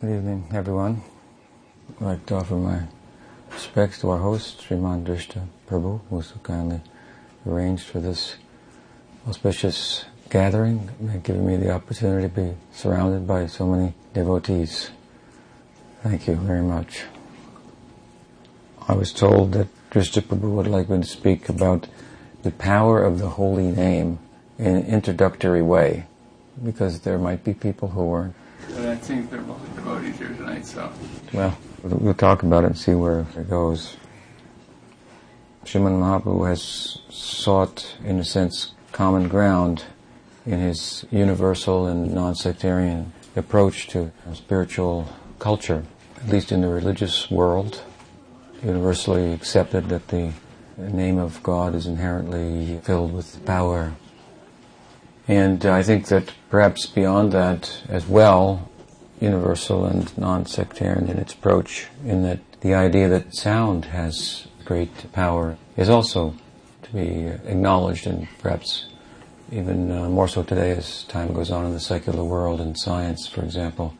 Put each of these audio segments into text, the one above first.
Good evening, everyone. I'd like to offer my respects to our host, Sriman Drishta Prabhu, who so kindly arranged for this auspicious gathering, giving me the opportunity to be surrounded by so many devotees. Thank you very much. I was told that Drishta Prabhu would like me to speak about the power of the holy name in an introductory way, because there might be people who are think there are mostly devotees here tonight, so. Well, we'll talk about it and see where it goes. Sriman Mahaprabhu has sought, in a sense, common ground in his universal and non-sectarian approach to spiritual culture, at least in the religious world, universally accepted that the name of God is inherently filled with power and I think that perhaps beyond that as well, universal and non-sectarian in its approach, in that the idea that sound has great power is also to be acknowledged and perhaps even uh, more so today as time goes on in the secular world and science, for example.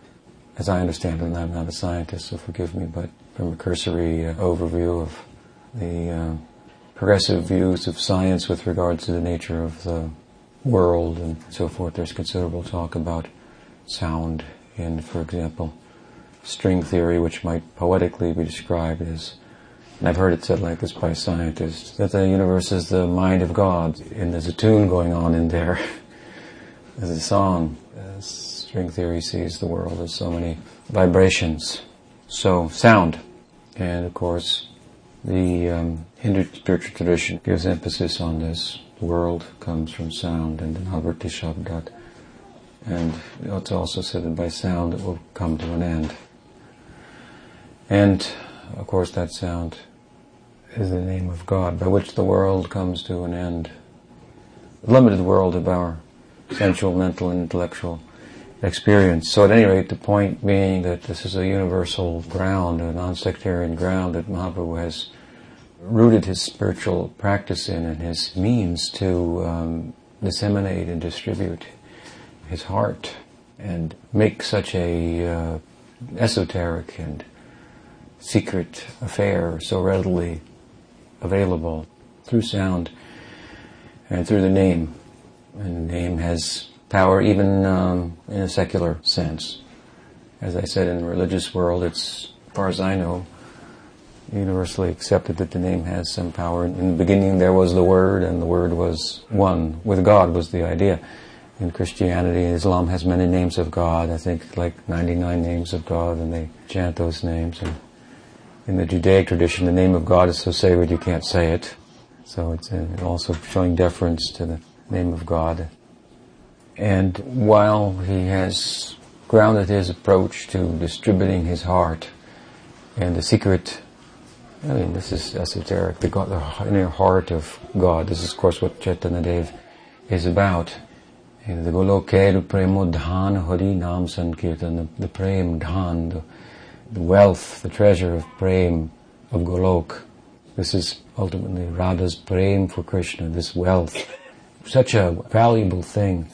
As I understand it, and I'm not a scientist, so forgive me, but from a cursory uh, overview of the uh, progressive views of science with regard to the nature of the world and so forth. There's considerable talk about sound in, for example, string theory, which might poetically be described as, and I've heard it said like this by scientists, that the universe is the mind of God, and there's a tune going on in there. there's a song. As string theory sees the world as so many vibrations. So, sound. And of course, the um, Hindu spiritual tradition gives emphasis on this The world comes from sound and then Navriti Shabdat. And it's also said that by sound it will come to an end. And of course that sound is the name of God by which the world comes to an end. The limited world of our sensual, mental, and intellectual experience. So at any rate, the point being that this is a universal ground, a non-sectarian ground that Mahaprabhu has rooted his spiritual practice in and his means to um, disseminate and distribute his heart and make such a uh, esoteric and secret affair so readily available through sound and through the name. And the name has power even um, in a secular sense. As I said, in the religious world, it's, as far as I know, universally accepted that the name has some power. In the beginning there was the Word, and the Word was one. With God was the idea. In Christianity, Islam has many names of God, I think like 99 names of God, and they chant those names. And in the Judaic tradition, the name of God is so sacred you can't say it. So it's uh, also showing deference to the name of God. And while he has grounded his approach to distributing his heart and the secret I mean, this is esoteric. The, the inner heart of God. This is, of course, what Chaitanya Dev is about. The Goloke Premo Dhan Hari Nam Sankirtan, the, the Prem Dhan, the, the wealth, the treasure of Prem of Golok. This is ultimately Radha's Prem for Krishna, this wealth. Such a valuable thing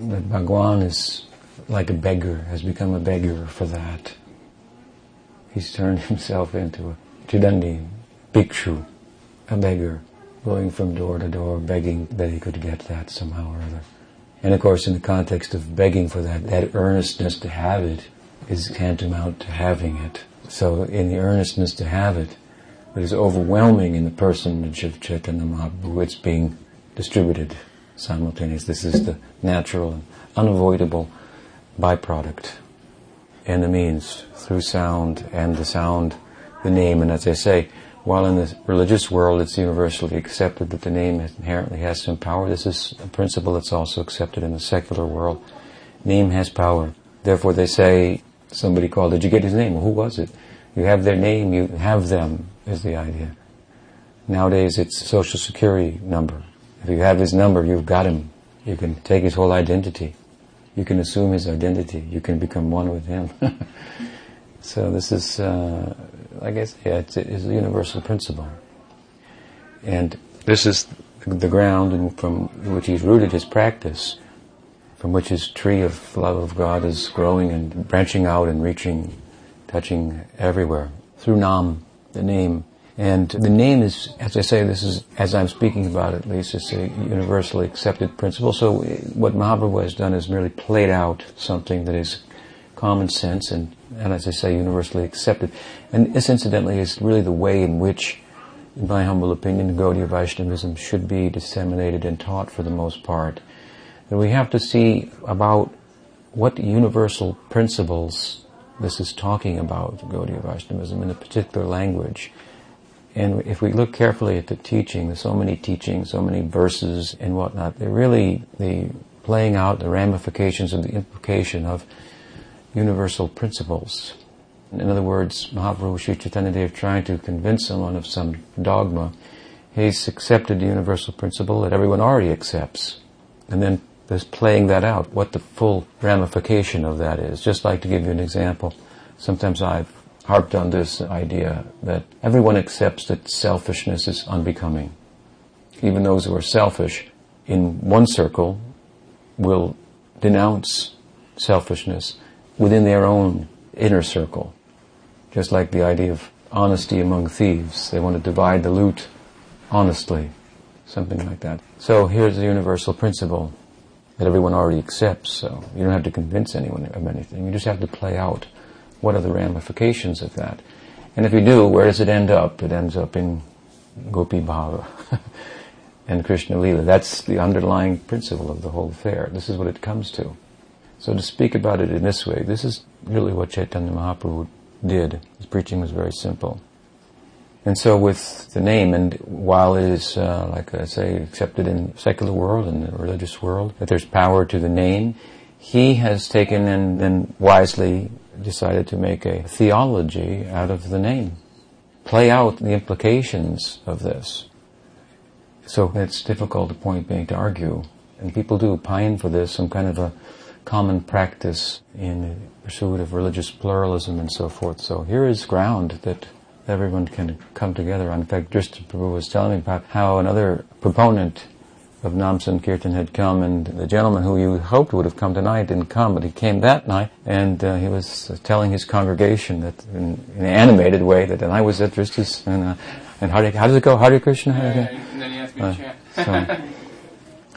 that Bhagwan is like a beggar, has become a beggar for that. He's turned himself into a Chidandi, bhikshu, a beggar, going from door to door begging that he could get that somehow or other. And of course, in the context of begging for that, that earnestness to have it is tantamount to having it. So in the earnestness to have it, it is overwhelming in the personage of Chaitanya Mahaprabhu. It's being distributed simultaneously. This is the natural and unavoidable byproduct and the means through sound and the sound the name. And as I say, while in the religious world it's universally accepted that the name inherently has some power, this is a principle that's also accepted in the secular world. Name has power. Therefore they say, somebody called, did you get his name? Who was it? You have their name, you have them, is the idea. Nowadays it's social security number. If you have his number, you've got him. You can take his whole identity. You can assume his identity. You can become one with him. so this is uh, I guess, yeah, it's, it's a universal principle. And this is the ground from which he's rooted his practice. from which his tree of love of God is growing and branching out and reaching, touching everywhere through Nam, the name. And the name is, as I say, this is, as I'm speaking about at least, it's a universally accepted principle. So what Mahaprabhu has done is merely played out something that is common sense and, and as I say, universally accepted. And this incidentally is really the way in which, in my humble opinion, Gaudiya Vaishnavism should be disseminated and taught for the most part. And we have to see about what universal principles this is talking about, Gaudiya Vaishnavism, in a particular language. And if we look carefully at the teaching, there's so many teachings, so many verses and whatnot, they're really the playing out the ramifications and the implication of universal principles. In other words, Mahaprabhu Sri Chaitanya Dev trying to convince someone of some dogma, he's accepted the universal principle that everyone already accepts. And then there's playing that out, what the full ramification of that is. Just like to give you an example, sometimes I've harped on this idea that everyone accepts that selfishness is unbecoming. Even those who are selfish in one circle will denounce selfishness within their own inner circle. Just like the idea of honesty among thieves. They want to divide the loot honestly. Something like that. So here's the universal principle that everyone already accepts, so you don't have to convince anyone of anything. You just have to play out what are the ramifications of that. And if you do, where does it end up? It ends up in Gopi Bhava and Krishna Lila. That's the underlying principle of the whole affair. This is what it comes to. So to speak about it in this way, this is really what Chaitanya Mahaprabhu did. His preaching was very simple. And so with the name, and while it is, uh, like I say, accepted in secular world and the religious world, that there's power to the name, he has taken and then wisely decided to make a theology out of the name. Play out the implications of this. So it's difficult, the point being, to argue. And people do pine for this, some kind of a common practice in the pursuit of religious pluralism and so forth. So here is ground that everyone can come together on. In fact, Drishti Prabhu was telling me about how another proponent of Nam Sankirtan had come, and the gentleman who you hoped would have come tonight didn't come, but he came that night, and uh, he was uh, telling his congregation that, in, in, an animated way, that and I was at Drishti's, and, uh, and how, how does it go? Hare Krishna? Hare Krishna? and then he asked me to chant. so,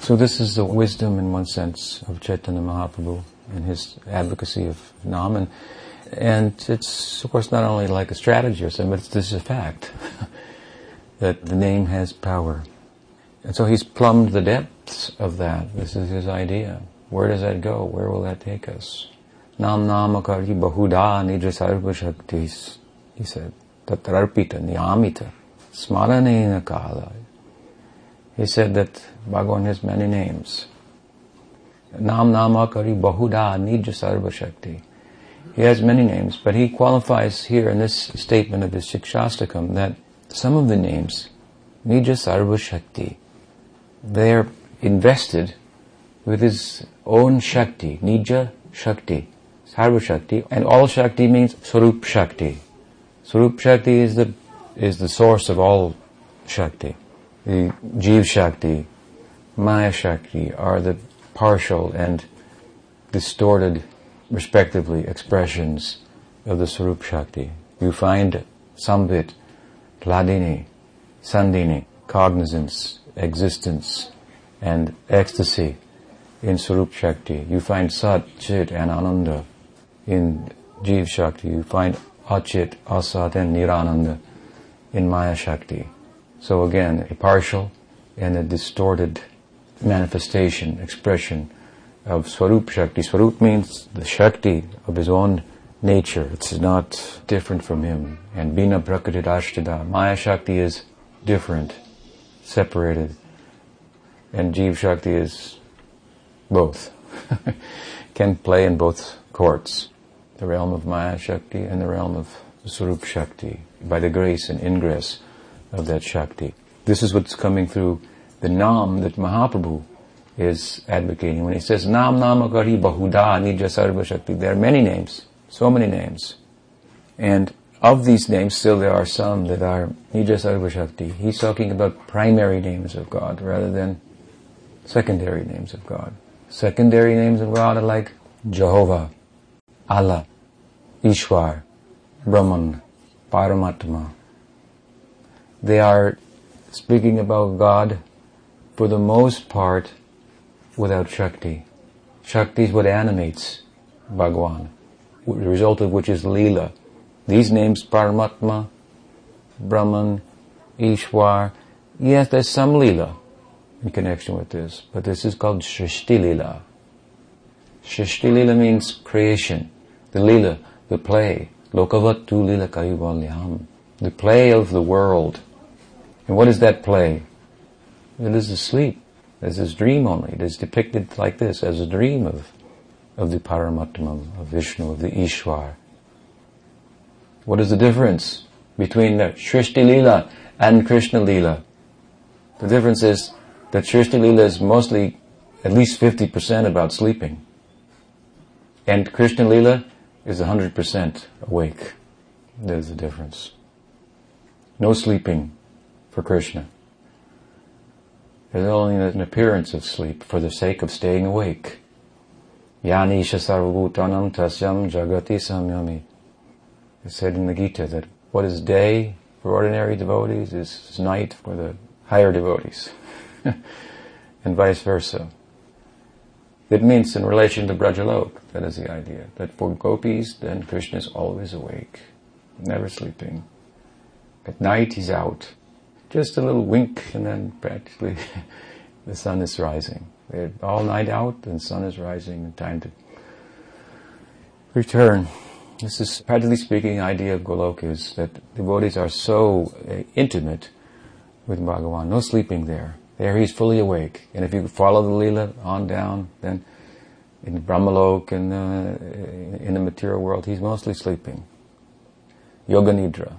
so this is the wisdom, in one sense, of Chaitanya Mahaprabhu and his advocacy of Nam, and and it's, of course, not only like a strategy or something, but it's, this is a fact that the name has power. And so he's plumbed the depths of that. This is his idea. Where does that go? Where will that take us? Nam namakari bahuda sarva shaktis, he said. Tatrarpita niyamita smaranena kala. He said that Bhagavan has many names. Nam namakari bahuda nija sarva shakti. He has many names, but he qualifies here in this statement of his Shikshastakam that some of the names, Nija Sarva Shakti, they're invested with his own Shakti, Nija Shakti, Sarva Shakti, and all Shakti means Swarup Shakti. Swarup Shakti is the, is the source of all Shakti. The Jeev Shakti, Maya Shakti are the partial and distorted respectively, expressions of the Swarup Shakti. You find Sambit, Hladini, Sandini, cognizance, existence, and ecstasy in Swarup Shakti. You find Sat, Chit, and Ananda in Jeev Shakti. You find Achit, Asat, and Nirananda in Maya Shakti. So again, a partial and a distorted manifestation, expression of Swarup Shakti. Swarup means the Shakti of his own nature. It's not different from him. And Bina Prakritit Ashtida. Maya Shakti is different, separated. And Jeev Shakti is both. Can play in both courts. The realm of Maya Shakti and the realm of Swarup Shakti. By the grace and ingress of that Shakti. This is what's coming through the Nam that Mahaprabhu is advocating. When he says Nam Namakari Bahuda Nija Sarva Shakti, there are many names, so many names. And of these names, still there are some that are Nija Sarva Shakti. He's talking about primary names of God rather than secondary names of God. Secondary names of God are like Jehovah, Allah, Ishwar, Brahman, Paramatma. They are speaking about God for the most part without Shakti. Shakti is what animates Bhagwan, the result of which is Leela. These names, Paramatma, Brahman, Ishwar, yes, there's some Leela in connection with this, but this is called Shrishti Leela. Shrishti Leela means creation. The Leela, the play. Lokavatu Leela Kayuvalyam. The play of the world. And what is that play? It is a sleep. As this dream only. It is depicted like this, as a dream of, of the Paramatma, of Vishnu, of the Ishwar. What is the difference between the Shrishti Leela and Krishna Leela? The difference is that Shrishti Leela is mostly at least 50% about sleeping. And Krishna Leela is 100% awake. There's a difference. No sleeping for Krishna. There's only an appearance of sleep for the sake of staying awake. Yanisha sarvabhutanam tasyam jagati samyami. It's said in the Gita that what is day for ordinary devotees is night for the higher devotees. and vice versa. It means in relation to Brajalok, that is the idea. That for gopis, then Krishna is always awake, never sleeping. At night he's out just a little wink and then practically the sun is rising. They're all night out and sun is rising, and time to return. This is, practically speaking, idea of Goloka is that devotees are so uh, intimate with Bhagavan, no sleeping there. There he's fully awake. And if you follow the Leela on down, then in Brahmalok and uh, in the material world, he's mostly sleeping. Yoga Nidra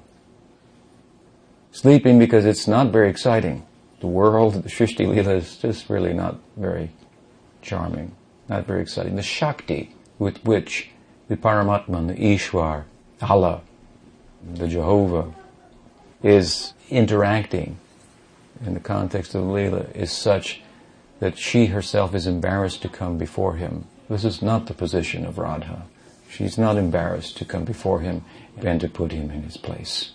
sleeping because it's not very exciting. The world, the Shrishti Leela is just really not very charming, not very exciting. The Shakti with which the Paramatman, the Ishwar, Allah, the Jehovah, is interacting in the context of Leela is such that she herself is embarrassed to come before him. This is not the position of Radha. She's not embarrassed to come before him and to put him in his place,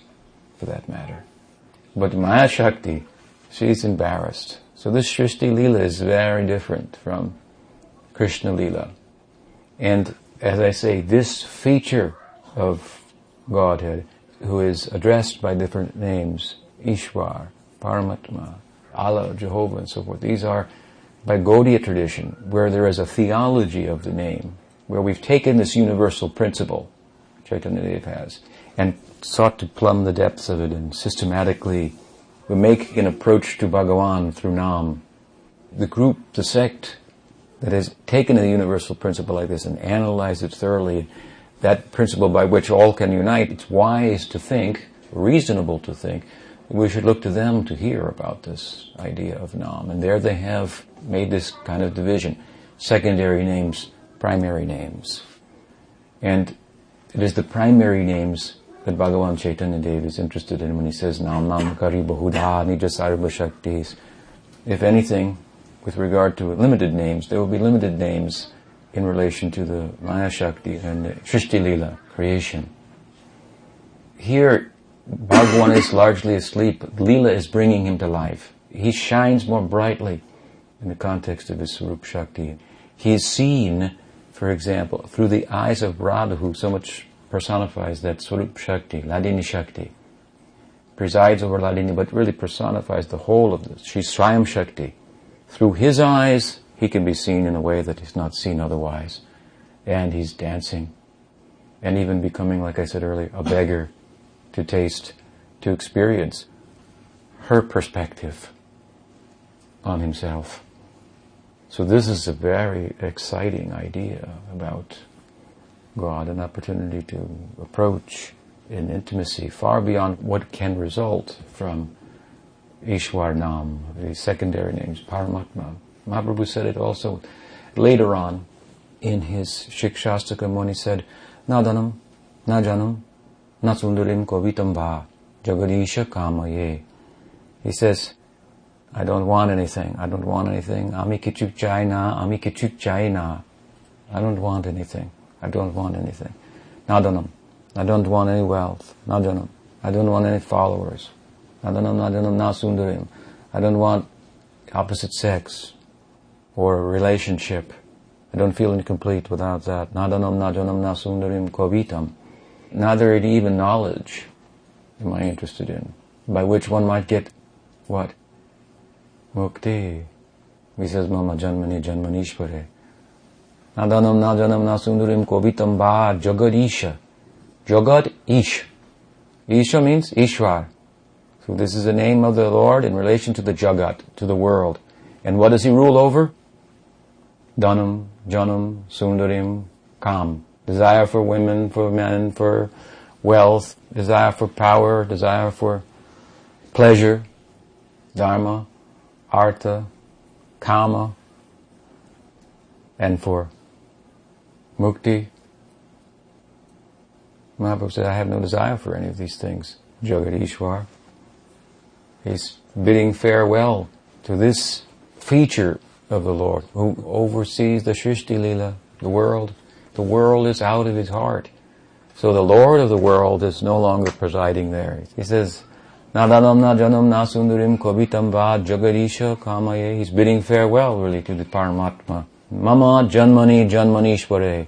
for that matter. But Maya Shakti, she's embarrassed. So this Shrishti Leela is very different from Krishna Leela. And as I say, this feature of Godhead, who is addressed by different names, Ishwar, Paramatma, Allah, Jehovah, and so forth, these are by Gaudiya tradition, where there is a theology of the name, where we've taken this universal principle, Chaitanya Dev has, and sought to plumb the depths of it and systematically we make an approach to Bhagavan through Nam. The group, the sect that has taken the universal principle like this and analyzed it thoroughly, that principle by which all can unite, it's wise to think, reasonable to think, we should look to them to hear about this idea of Nam. And there they have made this kind of division. Secondary names, primary names. And it is the primary names that Bhagavan Chaitanya Dev is interested in when he says Nam Nam Kari Bahudha Nija Sarva Shaktis. If anything, with regard to limited names, there will be limited names in relation to the Maya Shakti and the Shrishti Lila, creation. Here, Bhagavan is largely asleep. Lila is bringing him to life. He shines more brightly in the context of his Swarup Shakti. He is seen, for example, through the eyes of Radha, who so much personifies that Swarup Shakti, Hladini Shakti, presides over Hladini, but really personifies the whole of this. She's Swayam Shakti. Through his eyes, he can be seen in a way that he's not seen otherwise. And he's dancing. And even becoming, like I said earlier, a beggar to taste, to experience her perspective on himself. So this is a very exciting idea about God, an opportunity to approach in intimacy far beyond what can result from Ishwar Nam, the secondary names, Paramatma. Mahaprabhu said it also later on in his Shikshastakam when he said, Nadanam, Najanam, Nasundarim Kovitam Va, Jagadisha Kamaye. He says, I don't want anything. I don't want anything. Ami kichuk na, ami kichuk na. I don't want anything. I don't want anything. Nadanam. I don't want any wealth. Nadanam. I don't want any followers. Nadanam, nadanam, nasundarim. I don't want opposite sex or relationship. I don't feel incomplete without that. Nadanam, nadanam, nasundarim, kovitam. Neither even knowledge am I interested in, by which one might get what? Mukti. He says, Mama Janmani Janmanishware. Nadanam Najanam Nasundarim Kovitam Ba Jagad Isha. Jagad Ish. Isha means Ishwar. So this is the name of the Lord in relation to the Jagat, to the world. And what does he rule over? Dhanam, Janam, Sundarim, Kam. Desire for women, for men, for wealth, desire for power, desire for pleasure, dharma, artha, kama, and for mukti. Mahaprabhu said, I have no desire for any of these things. Jagadishwar. He's bidding farewell to this feature of the Lord who oversees the Shrishti Lila, the world. The world is out of his heart. So the Lord of the world is no longer presiding there. He says, Nadanam najanam nasundarim kovitam va jagarisha kamaye. He's bidding farewell really to the Paramatma. Mama janmani janmanishware.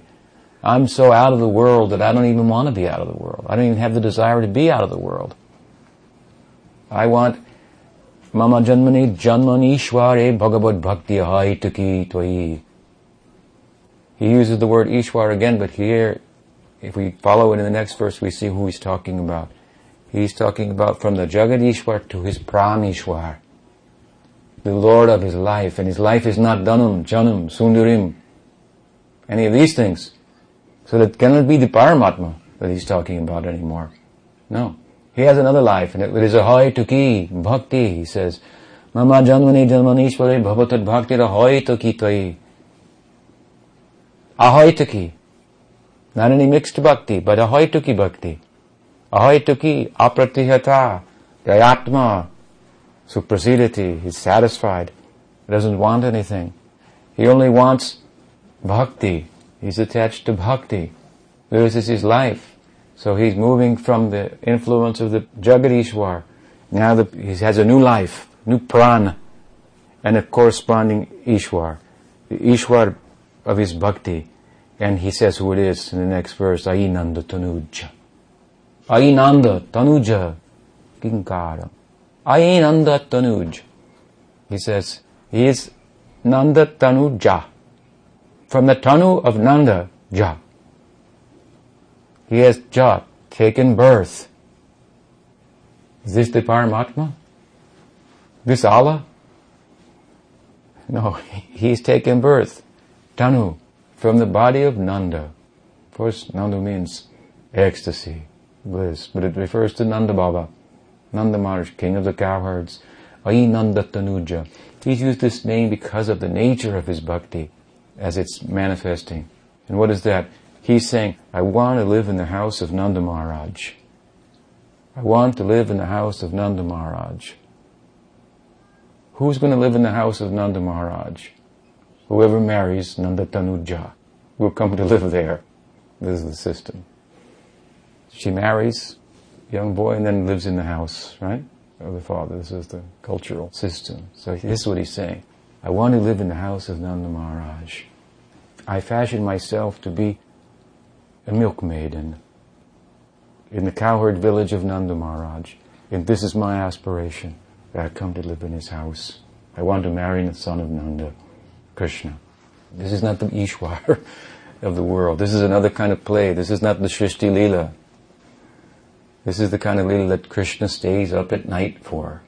I'm so out of the world that I don't even want to be out of the world. I don't even have the desire to be out of the world. I want Mama janmani janmanishware bhagavad bhakti haitaki tvai. He uses the word Ishwar again, but here if we follow it in the next verse, we see who he's talking about. He's talking about from the Jagadishwar to his Praneshwar, the Lord of his life. And his life is not Dhanam, Janam, Sundarim, any of these things. So that cannot be the Paramatma that he's talking about anymore. No. He has another life, and it is a hoy tuki, bhakti, he says. Mama janmani janmanishware bhavatat bhakti ahoy tuki tvai. Ahoy tuki. Not any mixed bhakti, but ahoituki bhakti. Ahoituki, apratihata, gayatma, suprasidati. He's satisfied. He doesn't want anything. He only wants bhakti. He's attached to bhakti. This is his life. So he's moving from the influence of the Jagadishwar. Now the, he has a new life, new prana, and a corresponding Ishwar. The Ishwar of his bhakti and he says who it is in the next verse, Ainanda Tanuja. Ainanda Tanuja Kinkara. Ainanda Tanuj. He says, he is Nanda Tanuja. From the Tanu of Nanda, Ja. He has Ja, taken birth. Is this the Paramatma? This Allah? No, he's taken birth. Tanu from the body of Nanda. Of course, Nanda means ecstasy, bliss, but it refers to Nanda Baba, Nanda Maharaj, king of the cowherds. Ai Nanda Tanuja. He's used this name because of the nature of his bhakti as it's manifesting. And what is that? He's saying, I want to live in the house of Nanda Maharaj. I want to live in the house of Nanda Maharaj. Who's going to live in the house of Nanda Maharaj? Whoever marries Nanda Tanuja will come to live there. This is the system. She marries young boy and then lives in the house, right? Of the father. This is the cultural system. So this is what he's saying. I want to live in the house of Nanda Maharaj. I fashion myself to be a milkmaiden in the cowherd village of Nanda Maharaj. And this is my aspiration, that I come to live in his house. I want to marry the son of Nanda. Krishna. This is not the Ishwar of the world. This is another kind of play. This is not the Shrishti Leela. This is the kind of Leela that Krishna stays up at night for.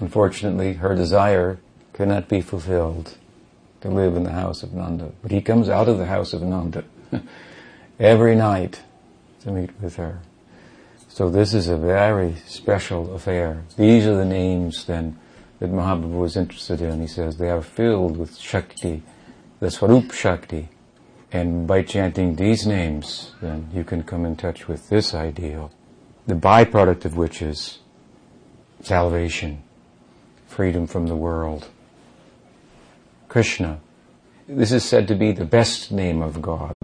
Unfortunately, her desire cannot be fulfilled to live in the house of Nanda. But he comes out of the house of Nanda every night to meet with her. So this is a very special affair. These are the names then that Mahaprabhu was interested in. He says they are filled with Shakti, the Swarup Shakti. And by chanting these names, then you can come in touch with this ideal, the byproduct of which is salvation, freedom from the world. Krishna. This is said to be the best name of God,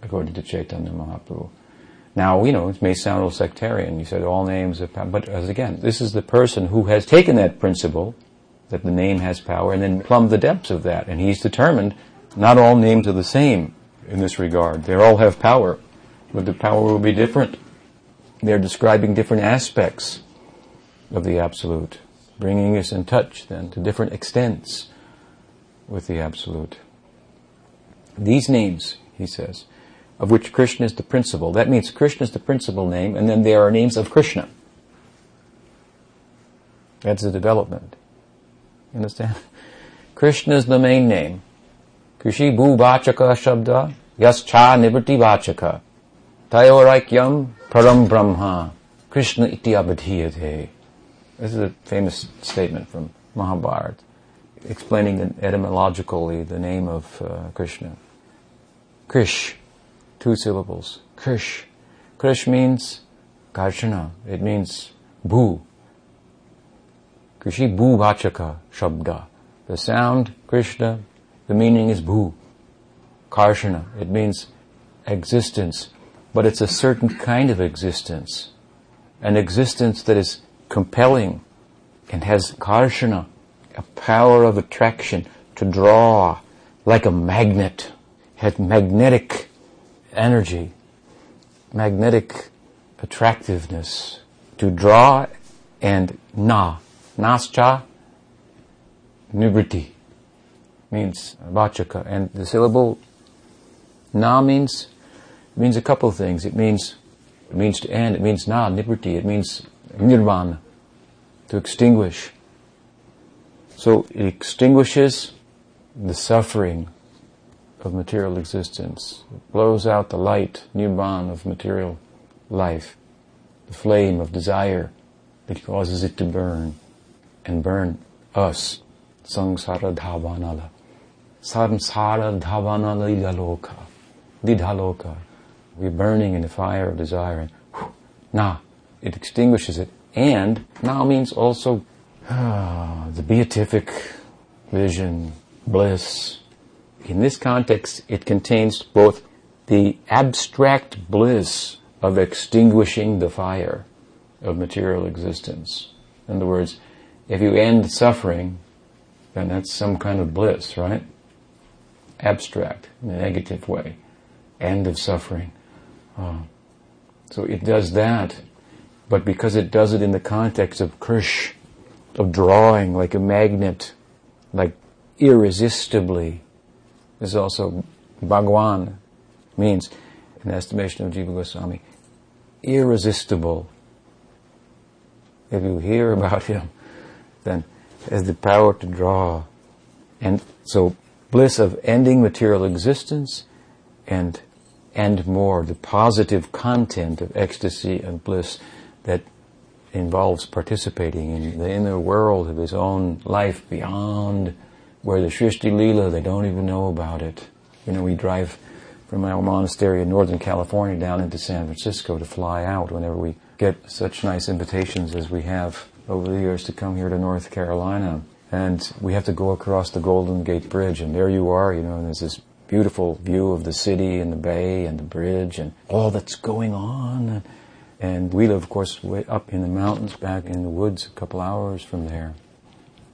according to Chaitanya Mahaprabhu. Now, you know, it may sound a little sectarian. You said all names have power. But as again, this is the person who has taken that principle, that the name has power, and then plumbed the depths of that. And he's determined not all names are the same in this regard. They all have power, but the power will be different. They're describing different aspects of the Absolute, bringing us in touch then to different extents with the Absolute. These names, he says, of which Krishna is the principal. That means Krishna is the principal name, and then there are names of Krishna. That's the development. You understand? Krishna is the main name. Krishi Bhu Vachaka Shabda Yas Cha Nibrti Vachaka Tayoraikyam Param Brahma Krishna Iti Abadhiyate. This is a famous statement from Mahabharata explaining etymologically the name of uh, Krishna. Krish two syllables. Krish. Krish means Karshana. It means bhu. Krishi bhu vachaka shabda. The sound, Krishna, the meaning is bhu. Karshana. It means existence. But it's a certain kind of existence. An existence that is compelling and has karshana, a power of attraction to draw like a magnet, has magnetic energy, magnetic attractiveness to draw and na. Nascha, nibriti means vachaka. And the syllable na means means a couple of things. It means it means to end. It means na, nibriti. It means nirvana, to extinguish. So it extinguishes the suffering of material existence. It blows out the light, nirvana of material life, the flame of desire that causes it to burn and burn us. Samsara dhavanala. Samsara dhavanala idaloka. Didhaloka. We're burning in the fire of desire and whew, na, it extinguishes it. And now means also ah, the beatific vision, bliss, in this context, it contains both the abstract bliss of extinguishing the fire of material existence. In other words, if you end suffering, then that's some kind of bliss, right? Abstract, in a negative way. End of suffering. Oh. So it does that, but because it does it in the context of krish, of drawing like a magnet, like irresistibly, is also Bhagwan, means, in the estimation of Jiva Goswami, irresistible. If you hear about him, then has the power to draw. And so bliss of ending material existence and and more, the positive content of ecstasy and bliss that involves participating in the inner world of his own life beyond where the Shrishti Leela, they don't even know about it. You know, we drive from our monastery in Northern California down into San Francisco to fly out whenever we get such nice invitations as we have over the years to come here to North Carolina. And we have to go across the Golden Gate Bridge, and there you are, you know, and there's this beautiful view of the city and the bay and the bridge and all that's going on. And we live, of course, way up in the mountains, back in the woods, a couple hours from there.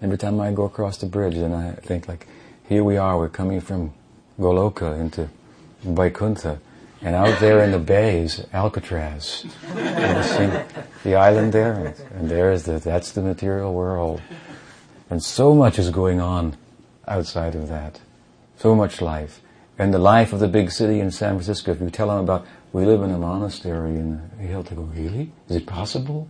Every time I go across the bridge, then I think like, here we are, we're coming from Goloka into Vaikuntha, and out there in the bay is Alcatraz. the island there, and there is the, that's the material world. And so much is going on outside of that. So much life. And the life of the big city in San Francisco, if you tell them about, we live in a monastery hill, they go, really? Is it possible?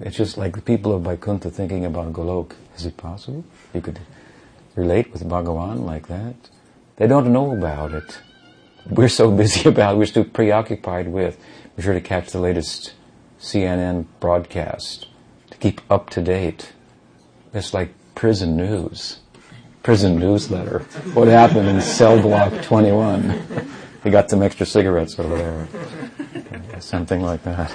It's just like the people of Vaikuntha thinking about Golok. Is it possible? You could relate with Bhagavan like that? They don't know about it. We're so busy about it, we're too preoccupied with. Be sure to catch the latest CNN broadcast to keep up to date. It's like prison news, prison newsletter. What happened in cell block 21? We got some extra cigarettes over there. Something like that.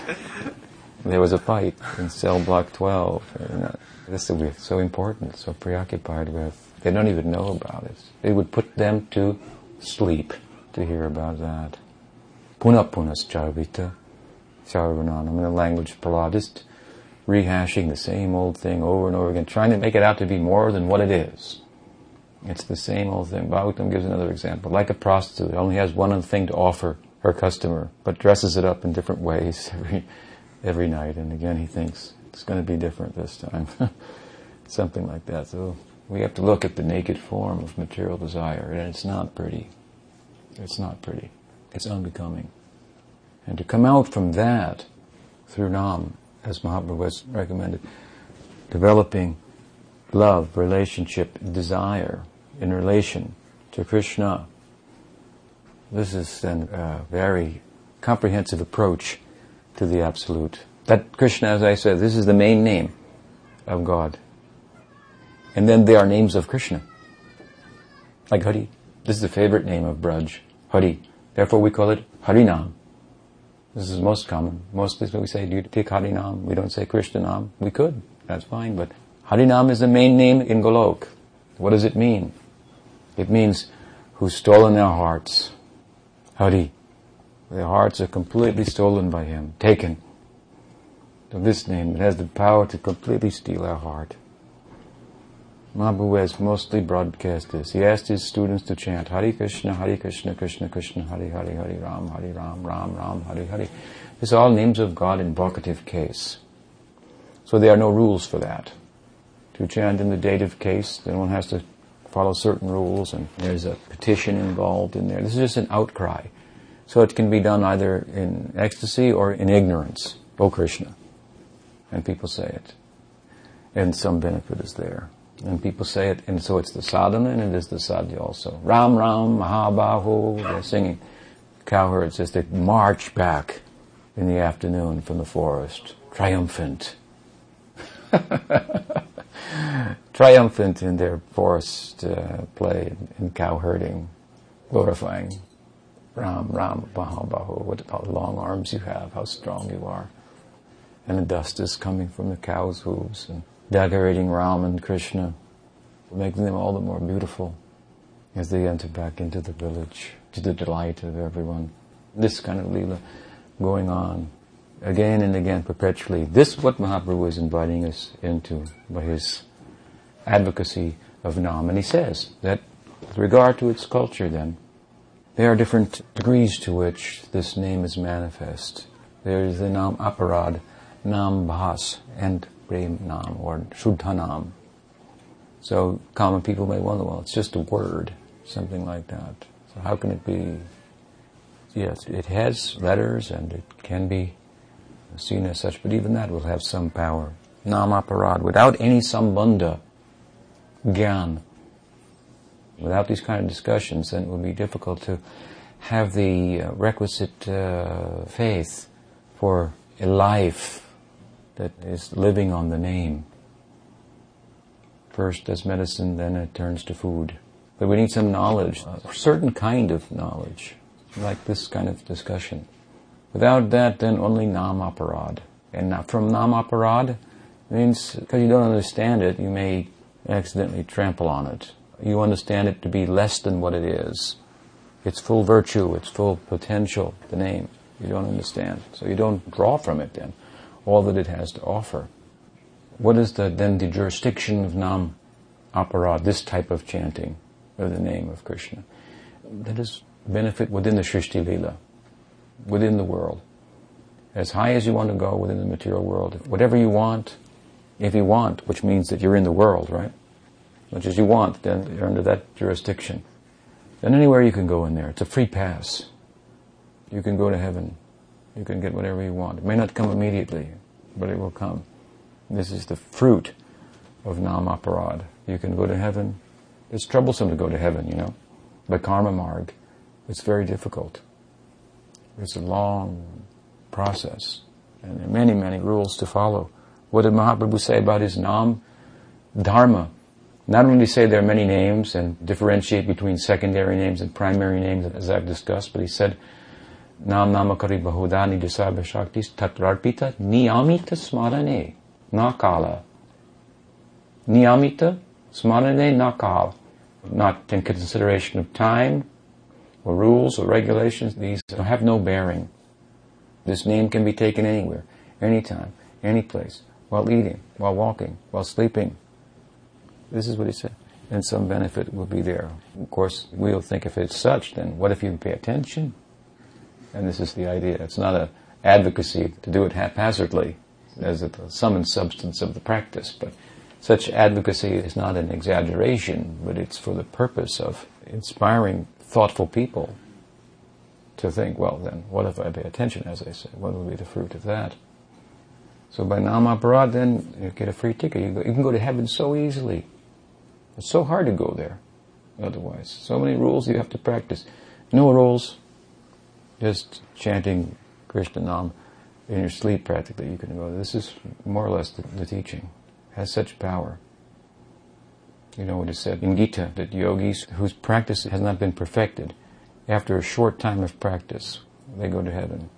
there was a fight in cell block 12. This is we're so important, so preoccupied with. They don't even know about it. It would put them to sleep to hear about that. Puna punas charvita, charvananam, in the language Prahlad, just rehashing the same old thing over and over again, trying to make it out to be more than what it is. It's the same old thing. Bhagavatam gives another example. Like a prostitute, only has one thing to offer her customer, but dresses it up in different ways every, every night. And again, he thinks it's going to be different this time. Something like that. So we have to look at the naked form of material desire, and it's not pretty. It's not pretty. It's unbecoming. And to come out from that through Nam, as Mahaprabhu recommended, developing love, relationship, desire in relation to Krishna. This is then a very comprehensive approach to the Absolute. That Krishna, as I said, this is the main name of God. And then there are names of Krishna. Like Hari. This is the favorite name of Braj. Hari. Therefore we call it Harinam. This is most common. Most places we say, do you take Harinam? We don't say Krishna Nam. We could. That's fine. But Harinam is the main name in Golok. What does it mean? It means who's stolen our hearts. Hari. Their hearts are completely stolen by him, taken. So this name, it has the power to completely steal our heart. Mahaprabhu has mostly broadcast this. He asked his students to chant Hari Krishna, Hari Krishna, Krishna Krishna, Hari Hari, Hari Ram, Hari Ram, Ram Ram, Hari Hari. These are all names of God in vocative case. So there are no rules for that. To chant in the dative case, then one has to follow certain rules and there's a petition involved in there. This is just an outcry. So it can be done either in ecstasy or in ignorance. O Krishna. And people say it. And some benefit is there. And people say it, and so it's the sadhana and it is the sadhya also. Ram Ram Mahabahu, they're singing. Cowherds as they march back in the afternoon from the forest, triumphant. triumphant in their forest uh, play in cow herding, glorifying Ram, Ram, Mahabahu, what how long arms you have, how strong you are. And the dust is coming from the cow's hooves and decorating Ram and Krishna, making them all the more beautiful as they enter back into the village to the delight of everyone. This kind of lila going on again and again perpetually. This is what Mahaprabhu is inviting us into by his advocacy of Nam. And he says that with regard to its culture then, there are different degrees to which this name is manifest. There is the Nam Aparad, Nam Bhas, and Prem Nam or Shuddha Nam. So common people may wonder, well, it's just a word, something like that. So how can it be? Yes, it has letters and it can be seen as such, but even that will have some power. Nam aparad, without any sambandha, gyan, without these kind of discussions, then it will be difficult to have the uh, requisite uh, faith for a life that is living on the name. First as medicine, then it turns to food. But we need some knowledge, a certain kind of knowledge, like this kind of discussion. Without that, then only nam aparad. And from nam aparad means because you don't understand it, you may accidentally trample on it. You understand it to be less than what it is. Its full virtue, its full potential, the name. You don't understand. So you don't draw from it then all that it has to offer. What is the, then the jurisdiction of Nam Aparad, this type of chanting of the name of Krishna? That is benefit within the Shrishti Lila, within the world. As high as you want to go within the material world. Whatever you want, if you want, which means that you're in the world, right? Much as you want, then you're under that jurisdiction. Then anywhere you can go in there. It's a free pass. You can go to heaven. You can get whatever you want. It may not come immediately, but it will come. This is the fruit of namaparad. You can go to heaven. It's troublesome to go to heaven, you know. By karma marg, it's very difficult. It's a long process, and there are many, many rules to follow. What did Mahaprabhu say about his Nam? Dharma. Not only say there are many names and differentiate between secondary names and primary names, as I've discussed, but he said Nam Namakari Bahudani Dasabha Shaktis Tatrarpita Niyamita Smarane Nakala. Niyamita Smarane Nakal. Not in consideration of time or rules or regulations. These have no bearing. This name can be taken anywhere, anytime, any place, while eating, while walking, while sleeping. This is what he said. And some benefit will be there. Of course, we'll think if it's such, then what if you pay attention? And this is the idea. It's not an advocacy to do it haphazardly as the sum and substance of the practice, but such advocacy is not an exaggeration, but it's for the purpose of inspiring thoughtful people to think, well, then, what if I pay attention, as I say? What will be the fruit of that? So by Namaparad, then you get a free ticket. You, go, you can go to heaven so easily. It's so hard to go there otherwise. So many rules you have to practice. No rules, just chanting Krishna Nam in your sleep practically. You can go. This is more or less the, the teaching. It has such power. You know what is said in Gita that yogis whose practice has not been perfected after a short time of practice, they go to heaven.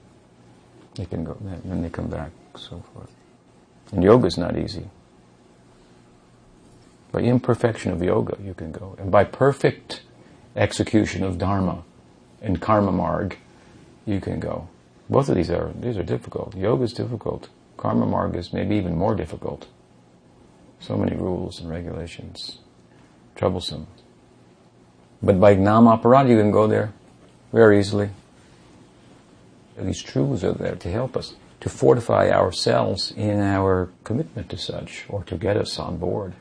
They can go, then they come back, so forth. And yoga is not easy. By imperfection of yoga, you can go. And by perfect execution of dharma and karma marg, you can go. Both of these are, these are difficult. Yoga is difficult. Karma marg is maybe even more difficult. So many rules and regulations. Troublesome. But by Nam Aparad, you can go there very easily. These truths are there to help us, to fortify ourselves in our commitment to such, or to get us on board.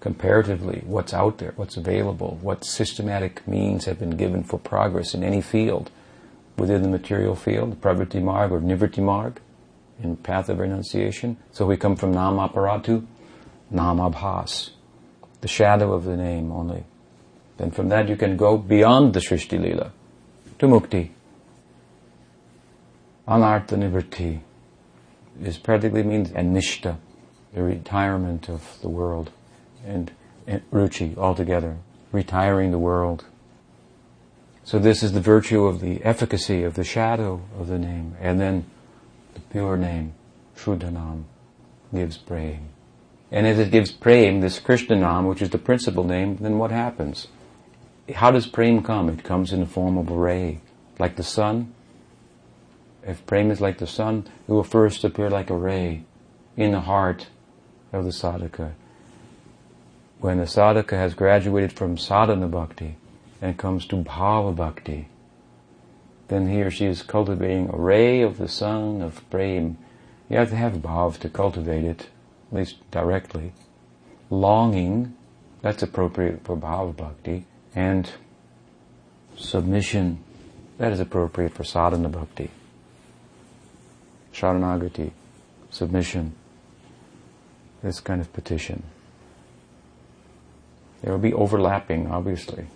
Comparatively, what's out there, what's available, what systematic means have been given for progress in any field, within the material field, Pravritti Marg or Nivritti Marg, in path of renunciation. So we come from Nam Aparatu, Nam Abhas, the shadow of the name only. Then from that you can go beyond the Srishti Lila to mukti. Anartha nivritti is practically means anishta, the retirement of the world, and, and ruchi altogether, retiring the world. So this is the virtue of the efficacy of the shadow of the name, and then the pure name, Shuddhanam, gives praying. And if it gives praying, this Krishna Nam, which is the principal name, then what happens? how does prem come? It comes in the form of a ray, like the sun. If prem is like the sun, it will first appear like a ray in the heart of the sadhaka. When the sadhaka has graduated from sadhana bhakti and comes to bhava bhakti, then he or she is cultivating a ray of the sun of prem. You have to have bhav to cultivate it, at least directly. Longing, that's appropriate for bhava bhakti and submission, that is appropriate for sadhana bhakti. Sharanagati, submission, this kind of petition. There will be overlapping, obviously.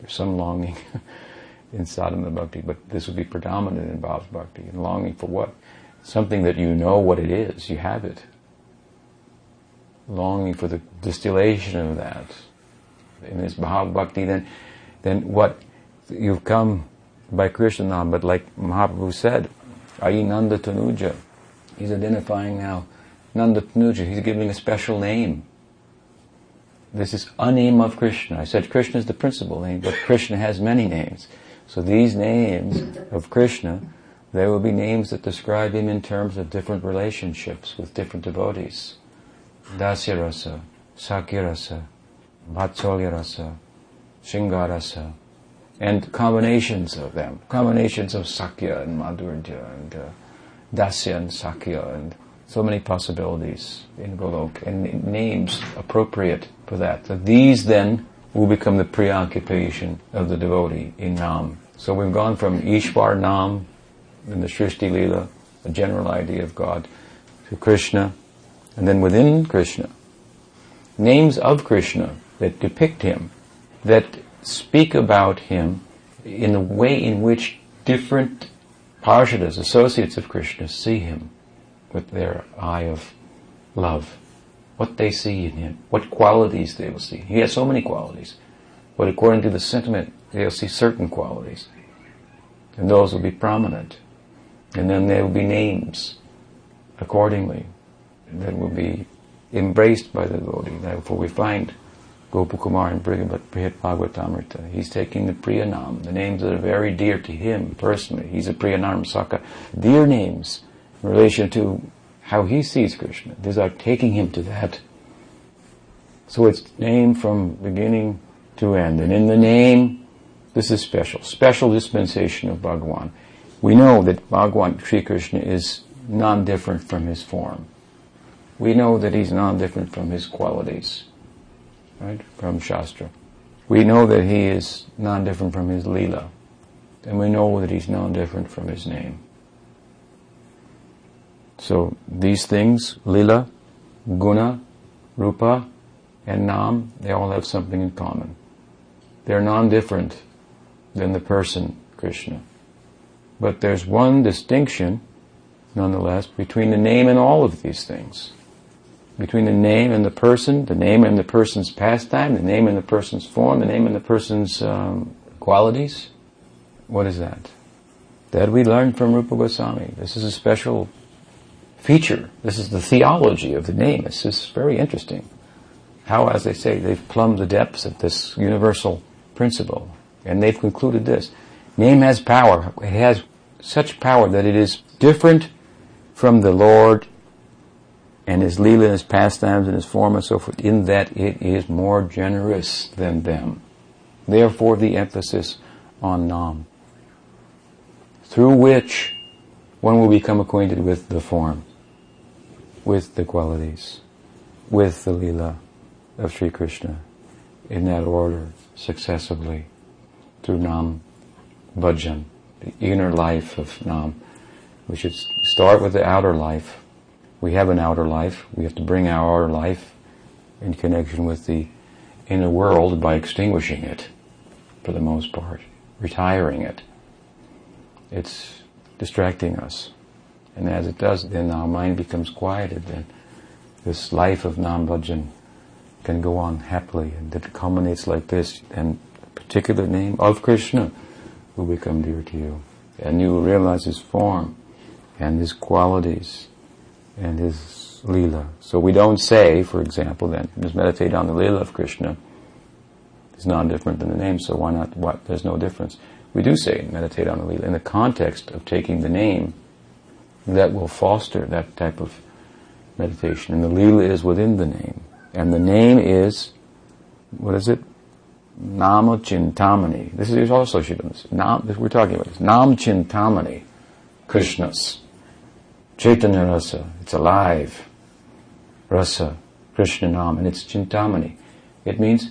There's some longing in sadhana bhakti, but this will be predominant in bhava bhakti. And longing for what? Something that you know what it is, you have it. Longing for the distillation of that, in this Bhava Bhakti, then, then what you've come by Krishna but like Mahaprabhu said, Ayi Nanda Tanuja, he's identifying now Nanda Tanuja, he's giving a special name. This is a name of Krishna. I said Krishna is the principal name, but Krishna has many names. So these names of Krishna, there will be names that describe him in terms of different relationships with different devotees. Dasyarasa, Sakyarasa, Vatsalya rasa, Shringarasa, and combinations of them, combinations of Sakya and Madhurya and uh, Dasya and Sakya and so many possibilities in Golok and names appropriate for that. So these then will become the preoccupation of the devotee in Nam. So we've gone from Ishwar Nam in the Srishti Lila, a general idea of God, to Krishna, and then within Krishna, names of Krishna that depict him, that speak about him in the way in which different parshadas, associates of Krishna, see him with their eye of love. What they see in him, what qualities they will see. He has so many qualities, but according to the sentiment, they'll see certain qualities. And those will be prominent. And then there will be names accordingly that will be embraced by the devotee. Therefore we find Gopakumar in Brihat Bhagavatamrita. He's taking the Priyanam, the names that are very dear to him personally. He's a Priyanam Saka. Dear names in relation to how he sees Krishna. These are taking him to that. So it's name from beginning to end. And in the name, this is special. Special dispensation of Bhagavan. We know that Bhagavan Sri Krishna is non-different from his form. We know that he's non-different from his qualities right, from Shastra. We know that he is non-different from his lila, and we know that he's non-different from his name. So these things, lila, guna, rupa, and nam, they all have something in common. They're non-different than the person Krishna. But there's one distinction, nonetheless, between the name and all of these things between the name and the person, the name and the person's pastime, the name and the person's form, the name and the person's um, qualities. What is that? That we learned from Rupa Goswami. This is a special feature. This is the theology of the name. It's just very interesting. How, as they say, they've plumbed the depths of this universal principle. And they've concluded this. Name has power. It has such power that it is different from the Lord and his and his pastimes and his form and so forth, in that it is more generous than them. Therefore the emphasis on Nam, through which one will become acquainted with the form, with the qualities, with the lila of Sri Krishna, in that order, successively, through Nam Bhajan, the inner life of Nam. We should start with the outer life we have an outer life. We have to bring our outer life in connection with the inner world by extinguishing it, for the most part, retiring it. It's distracting us. And as it does, then our mind becomes quieted, and this life of Nam can go on happily, and it culminates like this, and a particular name of Krishna will become dear to you. And you will realize his form and his qualities and his lila. So we don't say, for example, then just meditate on the lila of Krishna. is non-different than the name, so why not? What? There's no difference. We do say meditate on the lila in the context of taking the name that will foster that type of meditation. And the lila is within the name, and the name is what is it? Nama Chintamani. This is also Shiva's. Nam, we're talking about this. Nam Chintamani, Krishna's. Chaitanya rasa, it's alive. Rasa, Krishna Nam, and it's Chintamani. It means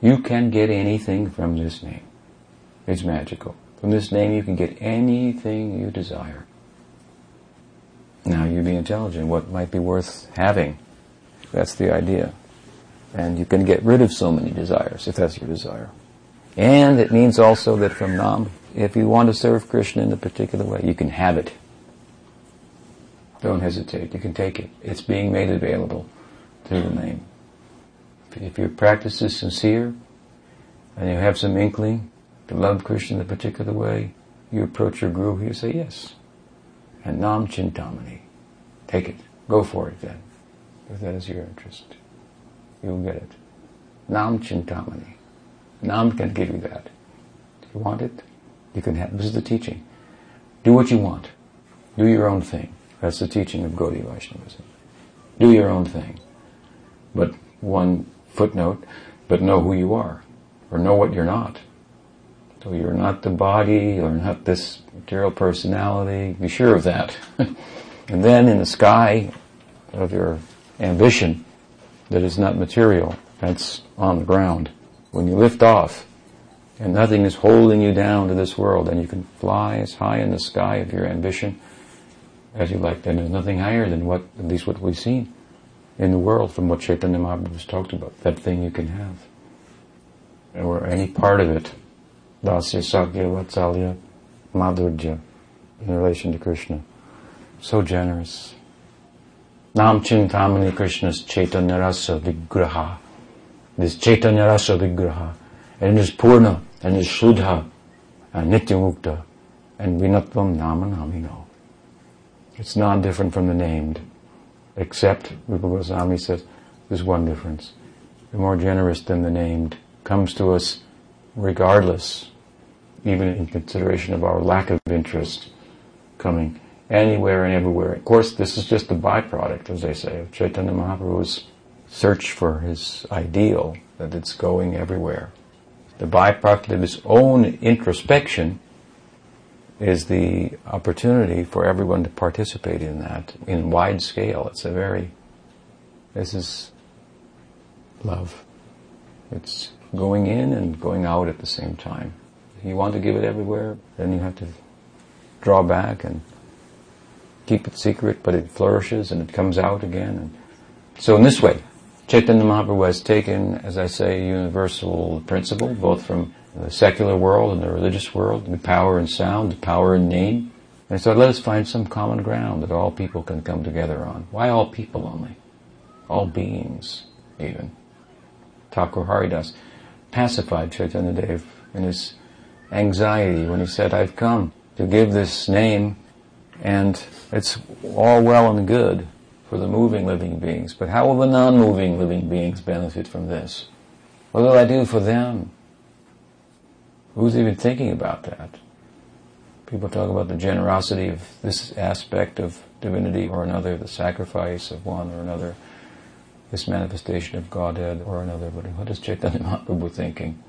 you can get anything from this name. It's magical. From this name you can get anything you desire. Now you be intelligent. What might be worth having? That's the idea. And you can get rid of so many desires, if that's your desire. And it means also that from Nam, if you want to serve Krishna in a particular way, you can have it. Don't hesitate. You can take it. It's being made available through the name. If your practice is sincere and you have some inkling to love Krishna in a particular way, you approach your guru, you say yes. And Nam Chintamani. Take it. Go for it then. If that is your interest. You'll get it. Nam Chintamani. Nam can give you that. If you want it, you can have this is the teaching. Do what you want. Do your own thing. That's the teaching of Gaudiya Vaishnavism. Do your own thing. But one footnote, but know who you are, or know what you're not. So you're not the body, or not this material personality, be sure of that. and then in the sky of your ambition that is not material, that's on the ground. When you lift off, and nothing is holding you down to this world, and you can fly as high in the sky of your ambition, as you like, then there's nothing higher than what, at least what we've seen in the world from what Chaitanya Mahaprabhu talked about. That thing you can have. Or any part of it. Dasya, Sakya, Vatsalya, Madhurya, in relation to Krishna. So generous. Nam Chintamani Krishna's Chaitanya Rasa Vigraha. This Chaitanya Rasa Vigraha. And it is Purna, and it is Shuddha, and Nityamukta, And vinatvam nama namino. It's not different from the named, except Rupa Goswami says there's one difference. The more generous than the named comes to us regardless, even in consideration of our lack of interest coming anywhere and everywhere. Of course, this is just a byproduct, as they say, of Chaitanya Mahaprabhu's search for his ideal, that it's going everywhere. The byproduct of his own introspection is the opportunity for everyone to participate in that in wide scale. It's a very, this is love. It's going in and going out at the same time. You want to give it everywhere, then you have to draw back and keep it secret, but it flourishes and it comes out again. And so in this way, Chaitanya Mahaprabhu has taken, as I say, universal principle, both from the secular world and the religious world, the power in sound, the power in name. And so let us find some common ground that all people can come together on. Why all people only? All beings, even. Thakur Haridas pacified Chaitanya Dev in his anxiety when he said, I've come to give this name and it's all well and good for the moving living beings, but how will the non-moving living beings benefit from this? What will I do for them? Who's even thinking about that? People talk about the generosity of this aspect of divinity or another, the sacrifice of one or another, this manifestation of Godhead or another, but what is Chaitanya Mahaprabhu thinking?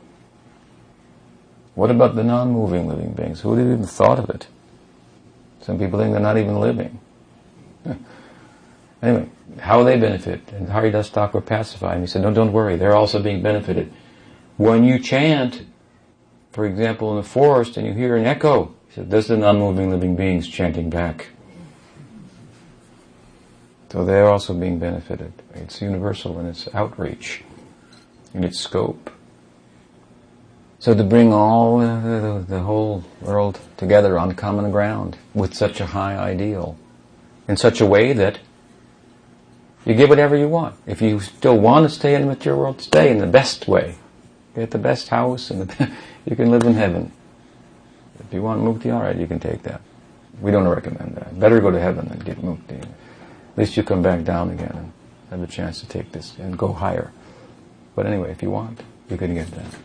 What about the non-moving living beings? Who would have even thought of it? Some people think they're not even living. anyway, how they benefit? And Haridas Thakur pacified him. He said, no, don't worry, they're also being benefited. When you chant, for example, in the forest and you hear an echo, he said, are the non-moving living beings chanting back. So they're also being benefited. It's universal in its outreach, in its scope. So to bring all uh, the, the, whole world together on common ground with such a high ideal, in such a way that you get whatever you want. If you still want to stay in the material world, stay in the best way. Get the best house, and you can live in heaven. If you want mukti, all right, you can take that. We don't recommend that. Better go to heaven than get mukti. At least you come back down again and have a chance to take this and go higher. But anyway, if you want, you can get that.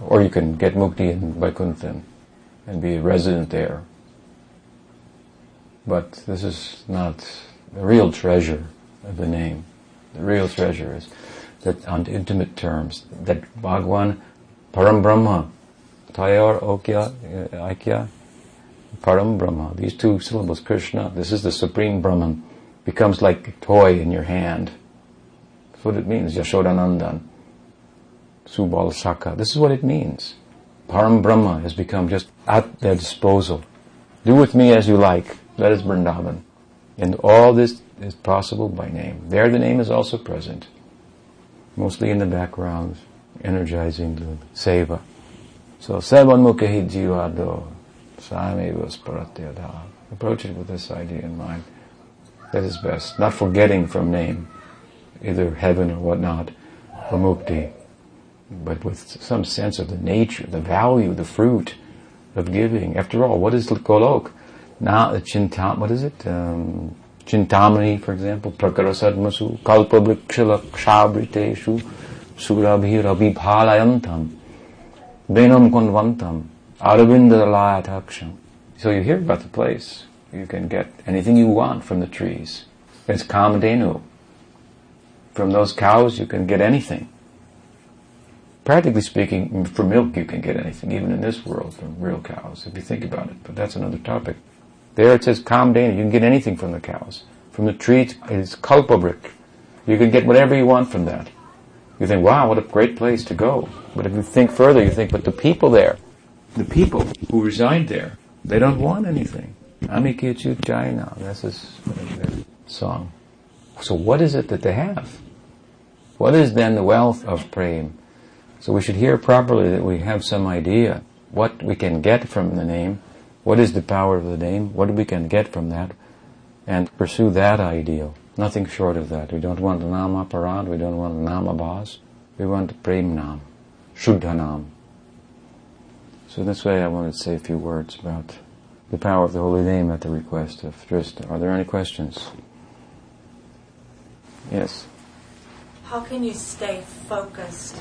Or you can get mukti in Vaikuntha and be a resident there. But this is not the real treasure of the name. The real treasure is that on intimate terms, that Bhagwan Param Brahma, Tayor Okya, uh, Aikya, Param Brahma, these two syllables, Krishna, this is the Supreme Brahman, becomes like a toy in your hand. That's what it means, Yashodanandan. Subal Saka. This is what it means. Param Brahma has become just at their disposal. Do with me as you like. That is Vrindavan. And all this is possible by name. There the name is also present. Mostly in the background, energizing the seva. So sevan mukhi jivado sameva sparatyada. Approach it with this idea in mind. That is best. Not forgetting from name, either heaven or whatnot, or mukti but with some sense of the nature, the value, the fruit of giving. After all, what is Golok? Now, Chintam, what is it? Um, Chintamani, for example, Prakarasadmasu, Kalpabrikshala Kshabriteshu, Surabhir Abhibhalayantam, Venam Konvantam, Aravindalayataksam. So you hear about the place. You can get anything you want from the trees. It's Kamadenu. From those cows you can get anything practically speaking, for milk you can get anything, even in this world, from real cows, if you think about it. But that's another topic. There it says Kam Dana. you can get anything from the cows. From the trees, it's kalpabrik. You can get whatever you want from that. You think, wow, what a great place to go. But if you think further, you think, but the people there, the people who reside there, they don't want anything. Amikichu China, that's his song. So what is it that they have? What is then the wealth of prem? So we should hear properly that we have some idea what we can get from the name, what is the power of the name, what we can get from that, and pursue that ideal. Nothing short of that. We don't want nama parad, we don't want nama bas, we want prem nam, shuddha nam. So this way I wanted to say a few words about the power of the holy name at the request of Drista. Are there any questions? Yes. How can you stay focused?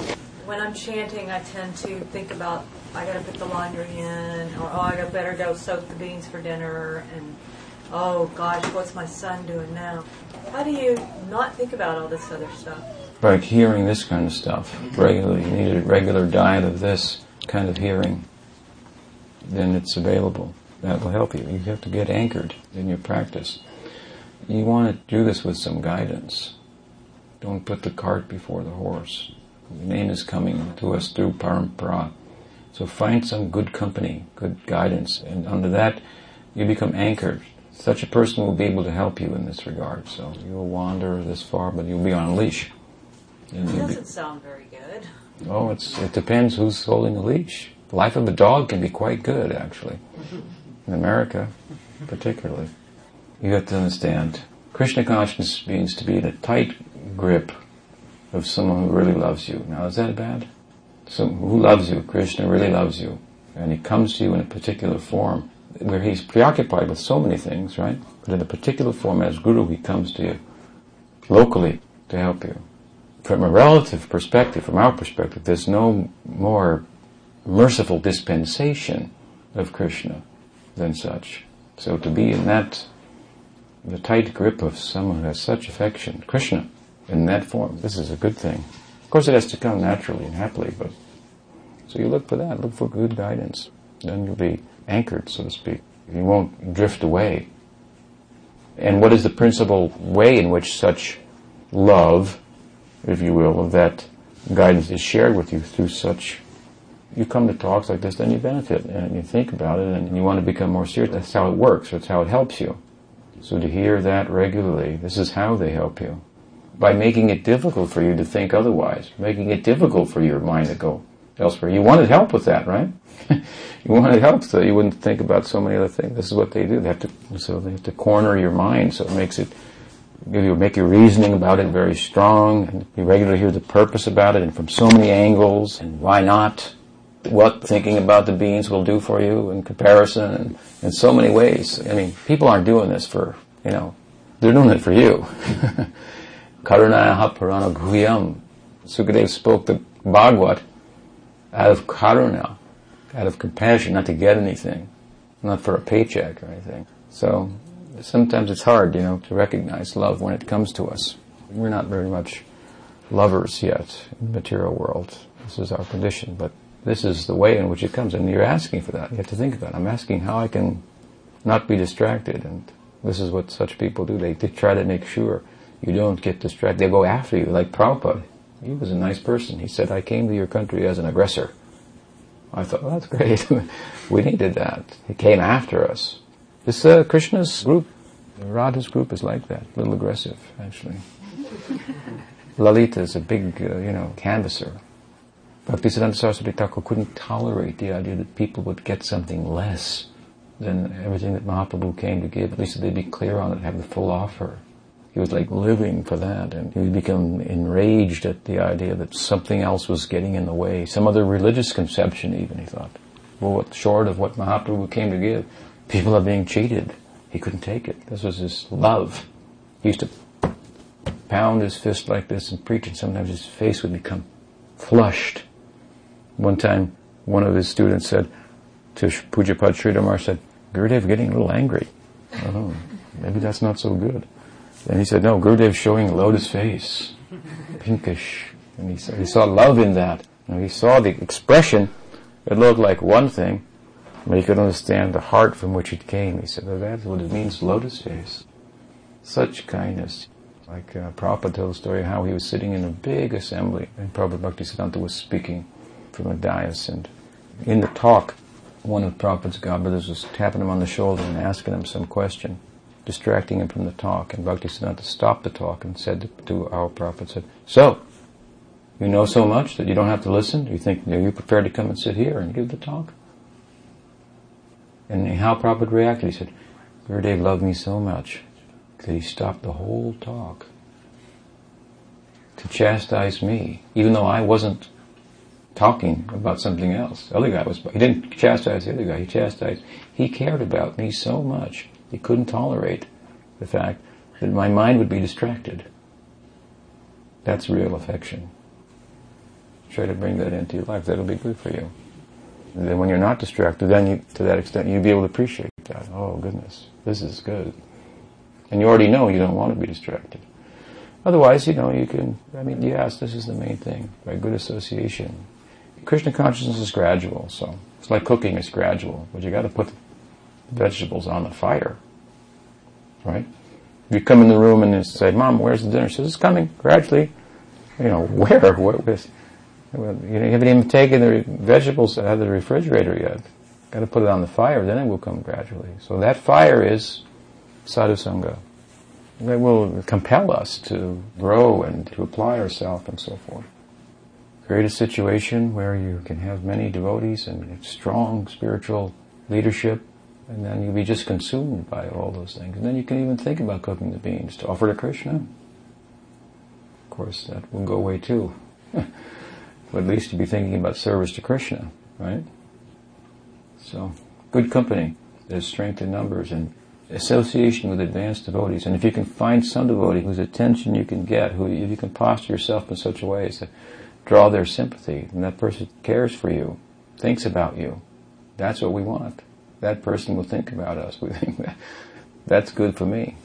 When I'm chanting, I tend to think about I got to put the laundry in, or oh, I got better go soak the beans for dinner, and oh gosh, what's my son doing now? How do you not think about all this other stuff? By hearing this kind of stuff regularly. You need a regular diet of this kind of hearing. Then it's available. That will help you. You have to get anchored in your practice. You want to do this with some guidance. Don't put the cart before the horse. The name is coming to us through parampara. So find some good company, good guidance, and under that you become anchored. Such a person will be able to help you in this regard. So you'll wander this far, but you'll be on a leash. And that doesn't be, sound very good. Oh, it's, it depends who's holding the leash. The life of a dog can be quite good, actually. In America, particularly. You have to understand, Krishna consciousness means to be in a tight grip of someone who really loves you. Now, is that bad? So, who loves you? Krishna really loves you. And he comes to you in a particular form where he's preoccupied with so many things, right? But in a particular form, as Guru, he comes to you locally to help you. From a relative perspective, from our perspective, there's no more merciful dispensation of Krishna than such. So to be in that, the tight grip of someone who has such affection, Krishna, in that form, this is a good thing. Of course, it has to come naturally and happily, but so you look for that. Look for good guidance. Then you'll be anchored, so to speak. You won't drift away. And what is the principal way in which such love, if you will, of that guidance is shared with you through such you come to talks like this, then you benefit and you think about it and you want to become more serious. That's how it works. That's how it helps you. So to hear that regularly, this is how they help you by making it difficult for you to think otherwise, making it difficult for your mind to go elsewhere. You wanted help with that, right? you wanted help so you wouldn't think about so many other things. This is what they do. They have to, so they have to corner your mind, so it makes it, give you, make your reasoning about it very strong, and you regularly hear the purpose about it, and from so many angles, and why not? What thinking about the beans will do for you in comparison, and in so many ways. I mean, people aren't doing this for, you know, they're doing it for you. Karunayaha Purana Guhyam. Sukadev spoke the Bhagavad out of karuna, out of compassion, not to get anything, not for a paycheck or anything. So sometimes it's hard, you know, to recognize love when it comes to us. We're not very much lovers yet in the material world. This is our condition, but this is the way in which it comes, and you're asking for that. You have to think about it. I'm asking how I can not be distracted, and this is what such people do. They, they try to make sure you don't get distracted. They go after you, like Prabhupada. He was a nice person. He said, I came to your country as an aggressor. I thought, well, that's great. we needed that. He came after us. This uh, Krishna's group, Radha's group is like that, a little aggressive, actually. Lalita is a big, uh, you know, canvasser. Bhaktisiddhanta Saraswati Thakur couldn't tolerate the idea that people would get something less than everything that Mahaprabhu came to give. At least they'd be clear on it, have the full offer. He was like living for that, and he became enraged at the idea that something else was getting in the way, some other religious conception even, he thought. Well, what, short of what Mahaprabhu came to give, people are being cheated. He couldn't take it. This was his love. He used to pound his fist like this and preach, and sometimes his face would become flushed. One time, one of his students said to Pujyapad Sridhar said, Gurudev getting a little angry. Oh, maybe that's not so good. And he said, no, Gurudev's showing lotus face, pinkish. And he saw, he saw love in that. And he saw the expression. It looked like one thing, but he could understand the heart from which it came. He said, that's what it means, lotus face. Such kindness. Like uh, Prabhupada told the story how he was sitting in a big assembly and Prabhupada Bhaktisiddhanta was speaking from a dais and in the talk, one of Prabhupada's godbrothers was tapping him on the shoulder and asking him some question distracting him from the talk. And Bhaktisiddhanta stopped the talk and said to, our Prophet, said, So, you know so much that you don't have to listen? You think, are you prepared to come and sit here and give the talk? And how Prabhupada reacted, he said, Gurudev loved me so much that he stopped the whole talk to chastise me, even though I wasn't talking about something else. The other guy was, he didn't chastise the other guy, he chastised, he cared about me so much, he couldn't tolerate the fact that my mind would be distracted. That's real affection. Try to bring that into your life, that'll be good for you. And then when you're not distracted, then you, to that extent, you'll be able to appreciate that. Oh goodness, this is good. And you already know you don't want to be distracted. Otherwise, you know, you can, I mean, yes, this is the main thing, by good association. Krishna consciousness is gradual, so it's like cooking, it's gradual, but you got to put vegetables on the fire, right? You come in the room and say, "Mom, where's the dinner?" She says, "It's coming gradually." You know, where? What? With, you, haven't even taken the vegetables out of the refrigerator yet. Got to put it on the fire, then it will come gradually. So that fire is sadhu sangha. That will compel us to grow and to apply ourselves and so forth create a situation where you can have many devotees and strong spiritual leadership, and then you'll be just consumed by all those things. And then you can even think about cooking the beans to offer to Krishna. Of course, that will go away too. but at least you'll be thinking about service to Krishna, right? So, good company. There's strength in numbers and association with advanced devotees. And if you can find some devotee whose attention you can get, who if you can posture yourself in such a way as to draw their sympathy, and that person cares for you, thinks about you. That's what we want. That person will think about us. We think that that's good for me.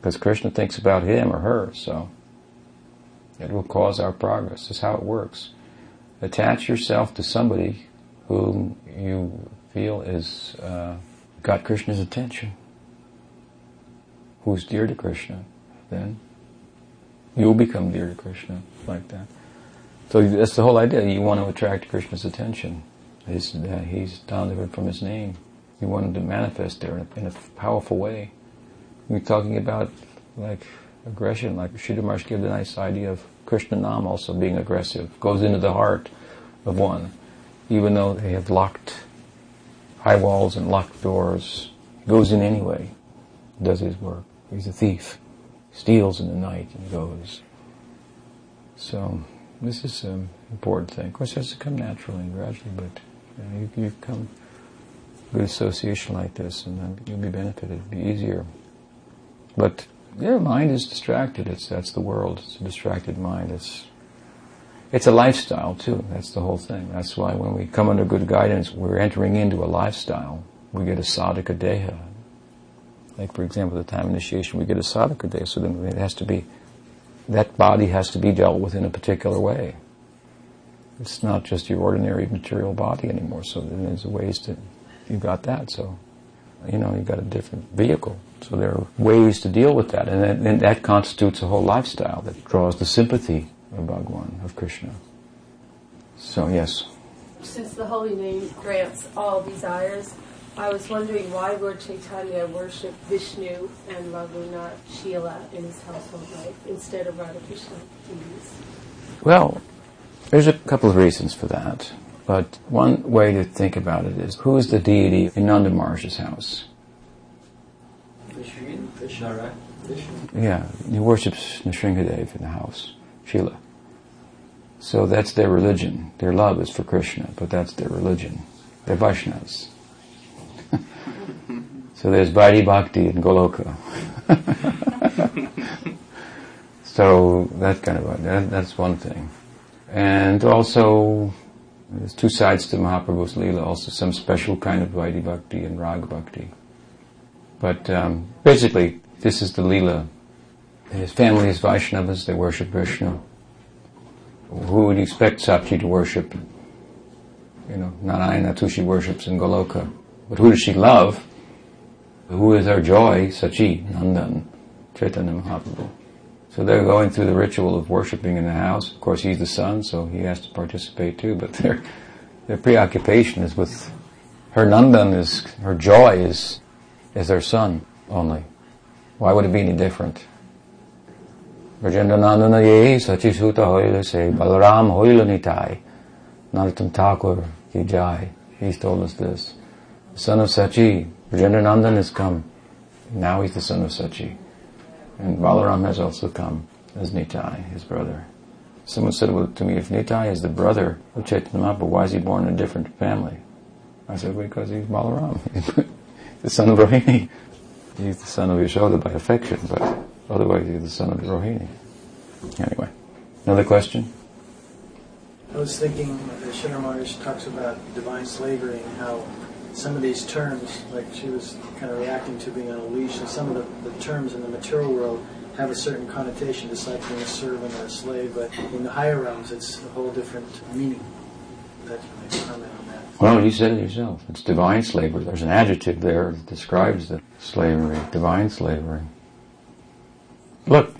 Because Krishna thinks about him or her, so it will cause our progress. That's how it works. Attach yourself to somebody whom you feel is uh, got Krishna's attention, who's dear to Krishna, then you'll become dear to Krishna like that. So that's the whole idea. You want to attract Krishna's attention. He's, uh, he's down from his name. He wanted to manifest there in a, in a powerful way. We're talking about like aggression, like Sridhar gave the nice idea of Krishna Nam also being aggressive, goes into the heart of one. Even though they have locked high walls and locked doors, goes in anyway, does his work. He's a thief, steals in the night and goes. So this is an important thing. Of course, it has to come naturally and gradually, but you, you, come good association like this, and then you'll be benefited. It'll be easier. But yeah, mind is distracted. It's that's the world. It's a distracted mind. It's it's a lifestyle too. That's the whole thing. That's why when we come under good guidance, we're entering into a lifestyle. We get a sadhaka deha. Like for example, the time initiation, we get a sadhaka deha. So then it has to be that body has to be dealt with in a particular way. It's not just your ordinary material body anymore. So there's ways to, you've got that. So, you know, you've got a different vehicle. So there are ways to deal with that. And that, and that constitutes a whole lifestyle that draws the sympathy of Bhagwan, of Krishna. So, yes. Since the holy name grants all desires, I was wondering why Lord Chaitanya worshipped Vishnu and Raghunath Shila in his household life instead of Radhakrishna deities. Well, there's a couple of reasons for that. But one way to think about it is who is the deity in Nanda Maharaj's house? Krishna, right? Yeah, he worships Nrsingadev in the house, Shila. So that's their religion. Their love is for Krishna, but that's their religion. They're Vaishnavas. So there's Vaidhi Bhakti in Goloka. so that kind of that, that's one thing, and also there's two sides to Mahaprabhu's Leela, Also, some special kind of Vaidhi Bhakti and Rag Bhakti. But um, basically, this is the Leela. His family is Vaishnavas. They worship Vishnu. Who would expect Sachi to worship? You know, Narayana, who she worships in Goloka. But who does she love? who is our joy, Sachi, Nandan, Chaitanya Mahaprabhu. So they're going through the ritual of worshipping in the house. Of course, he's the son, so he has to participate too. But their their preoccupation is with her Nandan is her joy is is their son only. Why would it be any different? Vrajendra Nandana ye Sachi Suta hoile se Balaram hoile nitai Narottam Thakur ki. He's told us this. The son of Sachi, Nandan has come. Now he's the son of Sachi. And Balaram has also come as Nitai, his brother. Someone said to me, if Nitai is the brother of Chaitanya Mahaprabhu, why is he born in a different family? I said, because he's Balaram, the son of Rohini. He's the son of Yashoda by affection, but otherwise he's the son of Rohini. Anyway, another question? I was thinking, Sridhar talks about divine slavery and how some of these terms, like she was kind of reacting to being on a leash, and some of the, the terms in the material world have a certain connotation, just like being a servant or a slave, but in the higher realms it's a whole different meaning. That's my comment on that. Well, you said it yourself. It's divine slavery. There's an adjective there that describes the slavery, divine slavery. Look,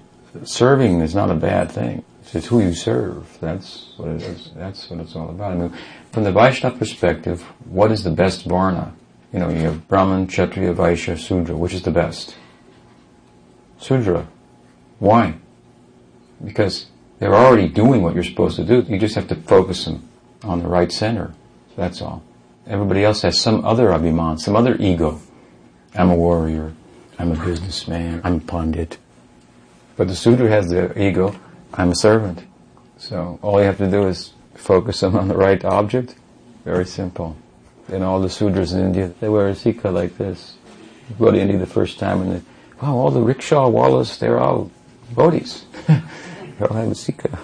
serving is not a bad thing. It's who you serve. That's what it is. That's what it's all about. I mean, from the Vaishnava perspective, what is the best varna? You know, you have Brahman, Kshatriya, Vaishya, Sudra. Which is the best? Sudra. Why? Because they're already doing what you're supposed to do. You just have to focus them on the right center. That's all. Everybody else has some other abhiman, some other ego. I'm a warrior. I'm a businessman. I'm a pundit. But the Sudra has the ego. I'm a servant. So all you have to do is focus them on the right object. Very simple. In all the Sudras in India, they wear a sikha like this. You go to India the first time and they, wow, all the rickshaw wallahs, they're all bodhis. they all have a sikha.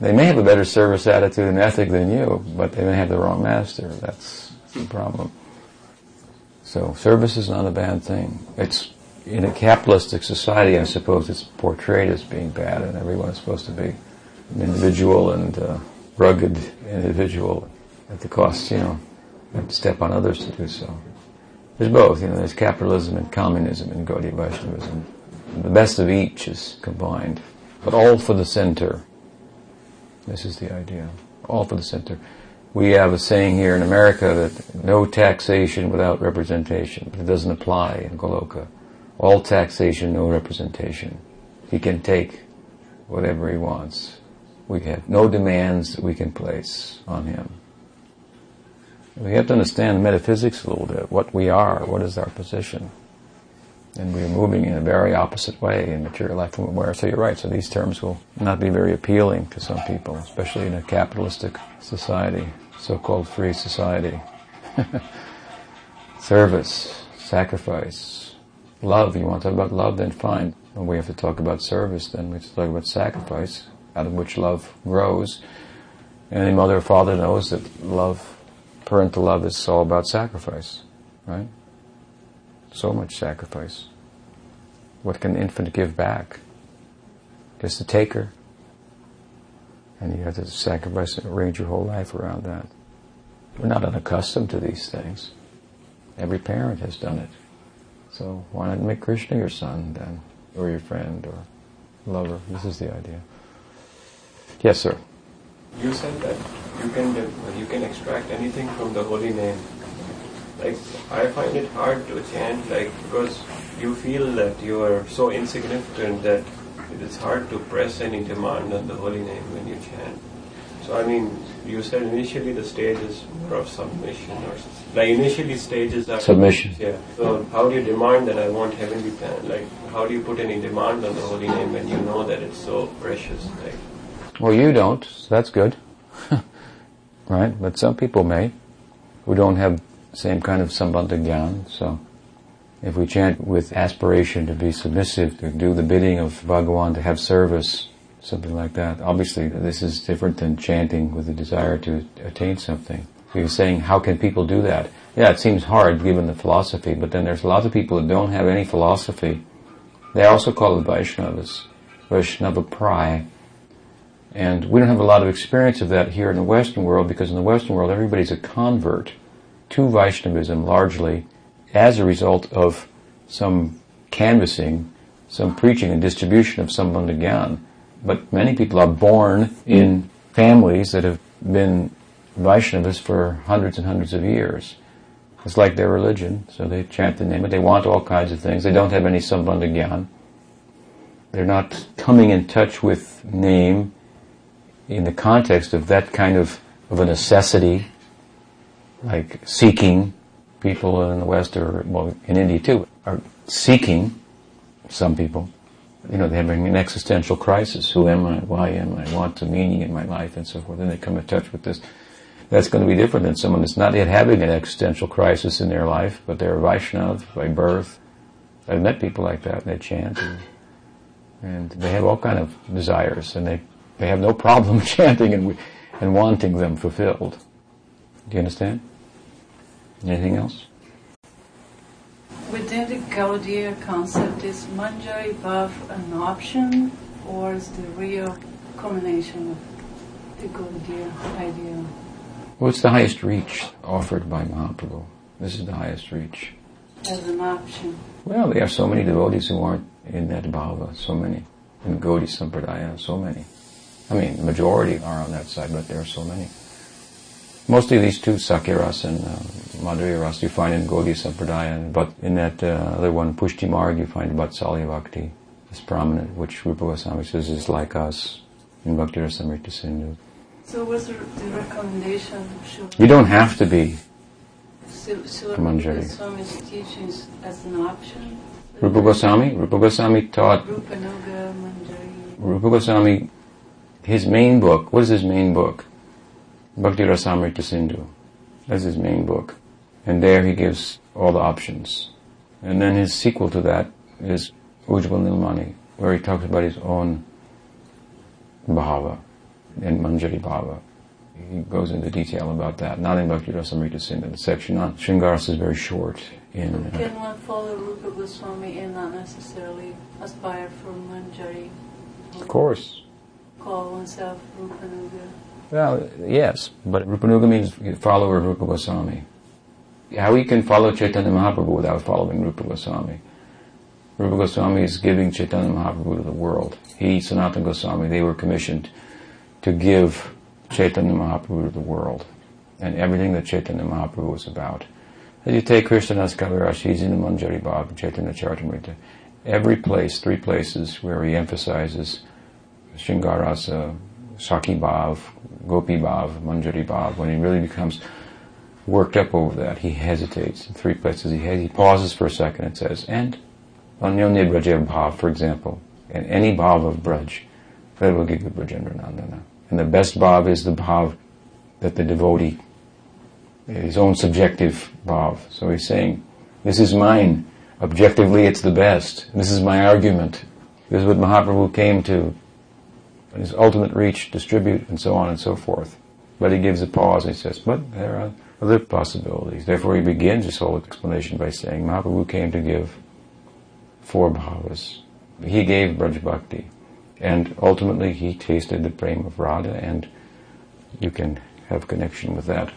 they may have a better service attitude and ethic than you, but they may have the wrong master. That's the problem. So service is not a bad thing. It's in a capitalistic society, I suppose it's portrayed as being bad, and everyone is supposed to be an individual and uh, rugged individual at the cost, you know, step on others to do so. There's both, you know, there's capitalism and communism and Gaudiya Vaishnavism. The best of each is combined, but all for the center. This is the idea. All for the center. We have a saying here in America that no taxation without representation. It doesn't apply in Goloka. All taxation, no representation. He can take whatever he wants. We have no demands that we can place on him. We have to understand metaphysics a little bit, what we are, what is our position. And we are moving in a very opposite way in material life from where. So you're right, so these terms will not be very appealing to some people, especially in a capitalistic society, so-called free society. Service, sacrifice, love. You want to talk about love, then fine. When we have to talk about service, then we have to talk about sacrifice, out of which love grows. Any mother or father knows that love, parental love, is all about sacrifice, right? So much sacrifice. What can an infant give back? Just a taker. And you have to sacrifice and arrange your whole life around that. We're not unaccustomed to these things. Every parent has done it. So why not make Krishna your son then, or your friend, or lover? This is the idea. Yes, sir. You said that you can you can extract anything from the holy name. Like I find it hard to chant, like because you feel that you are so insignificant that it is hard to press any demand on the holy name when you chant. So I mean, you said initially the stage is more of submission or like initially stages are submission. Yeah. So how do you demand that I want heavenly plan? Like how do you put any demand on the holy name when you know that it's so precious? Like well, you don't. So that's good, right? But some people may, who don't have same kind of sambandha gyan. So, if we chant with aspiration to be submissive, to do the bidding of Bhagawan, to have service, something like that. Obviously, this is different than chanting with the desire to attain something. He was saying, how can people do that? Yeah, it seems hard given the philosophy, but then there's a lot of people who don't have any philosophy. They also call it Vaishnavas, Vaishnava Prai. And we don't have a lot of experience of that here in the Western world because in the Western world everybody's a convert to Vaishnavism largely as a result of some canvassing, some preaching and distribution of some Gyan. But many people are born in families that have been Vaishnavas for hundreds and hundreds of years. It's like their religion, so they chant the name, but they want all kinds of things. They don't have any Sambandha Gyan. They're not coming in touch with name in the context of that kind of, of a necessity, like seeking, people in the West or, well, in India too, are seeking, some people, you know, they're having an existential crisis. Who am I? Why am I? What's the meaning in my life? And so forth. And they come in touch with this. That's going to be different than someone that's not yet having an existential crisis in their life, but they're Vaishnav by birth. I've met people like that, and they chant, and, and they have all kind of desires, and they, they have no problem chanting and, and wanting them fulfilled. Do you understand? Anything else? Within the Gaudiya concept, is Manjari Bhav an option or is the real culmination of the Gaudiya idea? What's the highest reach offered by Mahaprabhu? This is the highest reach. As an option. Well, there are so many devotees who aren't in that bhava, so many. In Gaudiya Sampradaya, so many. I mean, the majority are on that side, but there are so many. Mostly these two, Sakyaras and uh, Madhurya Ras, you find in Gaudiya Sampradaya, but in that uh, other one, Pushti Marg, you find Vatsalya Bhakti is prominent, which Rupa Goswami says is like us in Bhakti Rasamrita Sindhu. So what's the, recommendation? Should You don't have to be Sil- Srila Manjari. Teachings as an option? Rupa Goswami. Rupa Goswami taught Rupa Nuga, Manjari. Rupa Goswami, his main book, what is his main book? Bhakti Rasamrita Sindhu. That's his main book. And there he gives all the options. And then his sequel to that is Ujjwal Nilmani, where he talks about his own bhava and Manjari bhava. He goes into detail about that. Not in Bhakti Rasamrita Sindhu. The section on Sringaras is very short. In, uh, Can one follow Rupa Goswami and not necessarily aspire for Manjari? of course, Call oneself Rupa Nuga? Well, yes, but Rupanuga means follower of Rupa Goswami. How you can follow Chaitanya Mahaprabhu without following Rupa Goswami? Rupa Goswami is giving Chaitanya Mahaprabhu to the world. He, Sanatana Goswami, they were commissioned to give Chaitanya Mahaprabhu to the world and everything that Chaitanya Mahaprabhu was about. As you take Krishnadas Kaviraj, he's in the Manjari Bhav, Chaitanya Charitamrita. Every place, three places where he emphasizes Shringarasa, uh, Saki Bhav, Gopi Bhav, Manjari Bhav, when he really becomes worked up over that, he hesitates. In three places he, he pauses for a second and says, and Anyonya Braja Bhav, for example, and any Bhav of Braj, that will give you Vrajendra Nandana. And the best Bhav is the Bhav that the devotee, his own subjective Bhav. So he's saying, this is mine. Objectively, it's the best. This is my argument. This is what Mahaprabhu came to his ultimate reach, distribute, and so on and so forth. But he gives a pause and he says, but there are other possibilities. Therefore he begins his whole explanation by saying Mahaprabhu came to give four bhavas. He gave Braj Bhakti. And ultimately he tasted the prema of Radha and you can have connection with that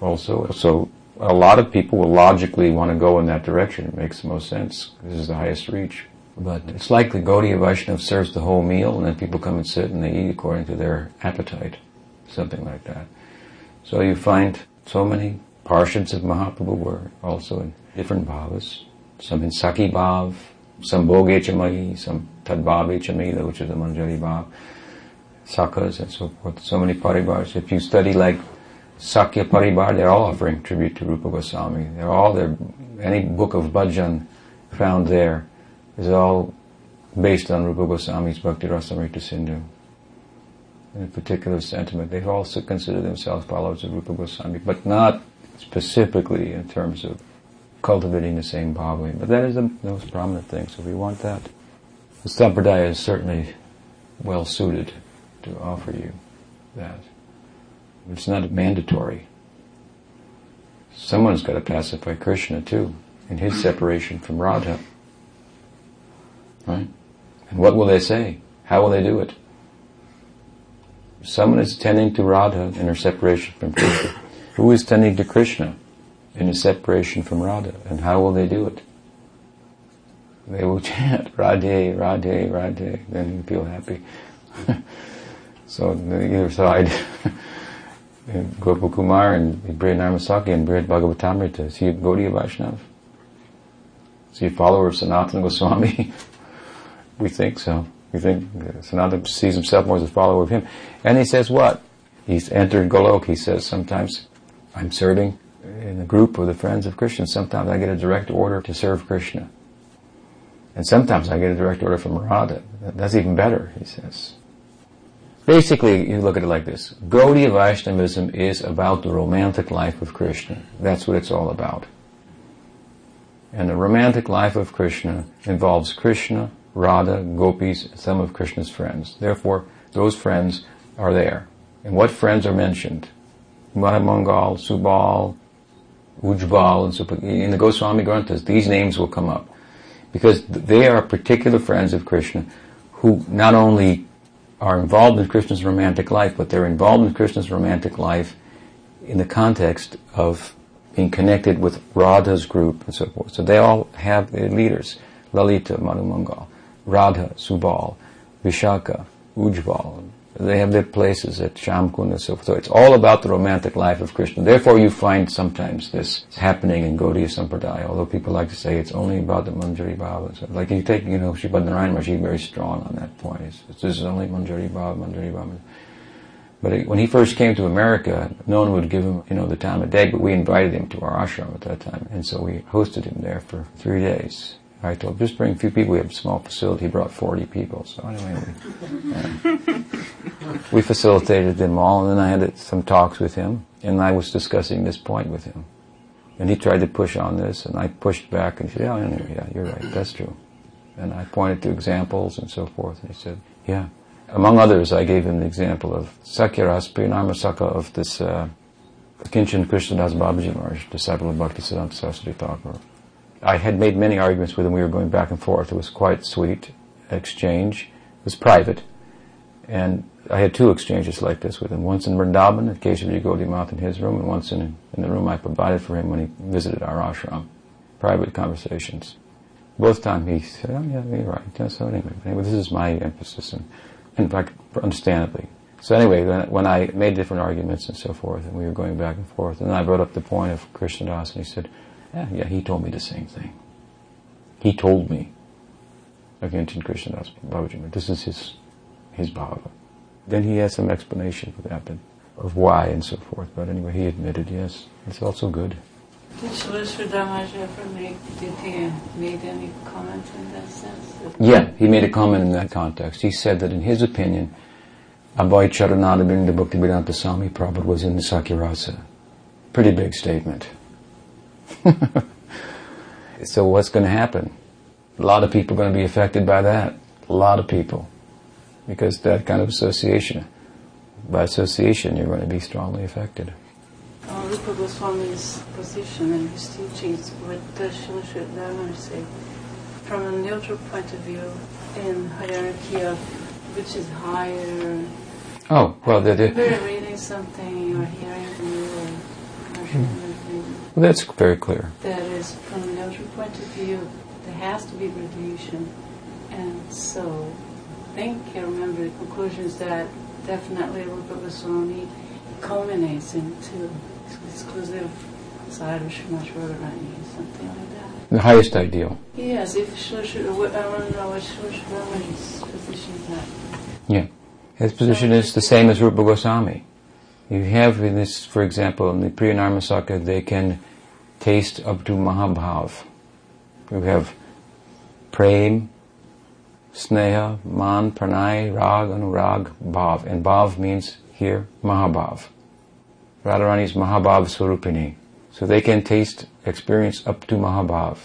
also. So a lot of people will logically want to go in that direction. It makes the most sense. This is the highest reach. But it's like the Gaudiya Vaishnav serves the whole meal and then people come and sit and they eat according to their appetite. Something like that. So you find so many parshads of Mahaprabhu were also in different bhavas. Some in Saki Bhav, some Bhoge Chamayi, some Tadbhave Chamila, which is the Manjari Bhav, Sakas and so forth. So many paribars. If you study like Sakya Paribar, they're all offering tribute to Rupa Goswami. They're all there. Any book of bhajan found there is all based on Rupa Goswami's Bhakti Rasamrita Sindhu. In a particular sentiment, they've also considered themselves followers of Rupa Goswami, but not specifically in terms of cultivating the same bhava. But that is the most prominent thing, so we want that. The Sampradaya is certainly well suited to offer you that. It's not mandatory. Someone's got to pacify Krishna too, in his separation from Radha. Right? And what will they say? How will they do it? Someone is tending to Radha in her separation from Krishna. Who is tending to Krishna in his separation from Radha? And how will they do it? They will chant Radhe, Radhe, Radhe, then you feel happy. so other side, Gopal Kumar and Brihad Narmasaki and Brihad Bhagavatamrita, is he a Gaudiya Vaishnav? Is he a follower of Sanatana Goswami? We think so. We think uh, Sanatana sees himself more as a follower of him. And he says what? He's entered Golok, he says, sometimes I'm serving in the group of the friends of Krishna. Sometimes I get a direct order to serve Krishna. And sometimes I get a direct order from Radha. That's even better, he says. Basically, you look at it like this. Gaudiya Vaishnavism is about the romantic life of Krishna. That's what it's all about. And the romantic life of Krishna involves Krishna, Radha, gopis, some of Krishna's friends. Therefore, those friends are there. And what friends are mentioned? Madhumangal, Subal, Ujbal, in the Goswami Granthas, these names will come up. Because they are particular friends of Krishna who not only are involved in Krishna's romantic life, but they're involved in Krishna's romantic life in the context of being connected with Radha's group and so forth. So they all have their leaders. Lalita, Madhumangal, Radha, Subal, Vishaka, Ujbal. They have their places at Shyamkund and so forth. So it's all about the romantic life of Krishna. Therefore you find sometimes this happening in Gaudiya Sampradaya, although people like to say it's only about the Manjari Bhava. So like you take, you know, Sripad Narayan Maharaj, he's very strong on that point. It's, it's, this is only Manjari Bhava, Manjari Bhava. But when he first came to America, no one would give him, you know, the time of day, but we invited him to our ashram at that time. And so we hosted him there for three days. I told just bring a few people. We have a small facility. He brought 40 people. So anyway, we, we facilitated them all. And then I had some talks with him. And I was discussing this point with him. And he tried to push on this. And I pushed back and said, yeah, anyway, yeah, you're right. That's true. And I pointed to examples and so forth. And he said, yeah. Among others, I gave him the example of Sakyaras Priyanarmasaka of this uh, Kinchan Krishnadas Babaji Maharaj, disciple of Bhakti Siddhanta Saraswati Thakur. I had made many arguments with him. We were going back and forth. It was quite sweet exchange. It was private. And I had two exchanges like this with him. Once in Vrindavan at Keshavji Gaudiya in his room, and once in, in the room I provided for him when he visited our ashram. Private conversations. Both times he said, oh yeah, you're right. Yeah, so anyway, anyway, this is my emphasis. And, in fact, understandably. So anyway, when I made different arguments and so forth, and we were going back and forth, and then I brought up the point of Krishnadas, and he said, yeah, yeah, he told me the same thing. He told me, again, Chin Krishnadas Babaji, this is his, his bhava. Then he had some explanation for that, of why and so forth. But anyway, he admitted, yes, it's also good. Did Shalishra ever make, did he made any comment in that sense? Yeah, he made a comment in that context. He said that in his opinion, Abhay Charanaravinda Bhaktivedanta Swami Prabhupada was in the Sakyarasa. Pretty big statement. so what's going to happen? A lot of people are going to be affected by that. A lot of people. Because that kind of association, by association, you're going to be strongly affected. Uh, Rupa Goswami's position and his teachings, what does Srila Dharma say? From a neutral point of view, in hierarchy of which is higher. Oh, well, the, the, we're reading something or hearing from you or, or well, that's very clear. That is, from a neutral point of view, there has to be graduation. And so, I think I remember the conclusions that definitely Rupa Goswami culminates into exclusive side of Srimad Radharani, something like that. The highest ideal. Yes, if Shlosh, I want to know what Shlosh position is at. Yeah. His position is the same as Rupa Goswami. You have in this, for example, in the Priyanarmasaka, they can taste up to Mahabhav. You have Prem, Sneha, Man, Pranay, Rag, Anurag, Bhav. And Bhav means here Mahabhav. Radharani's Mahabhav Surupini. So they can taste, experience up to Mahabhav.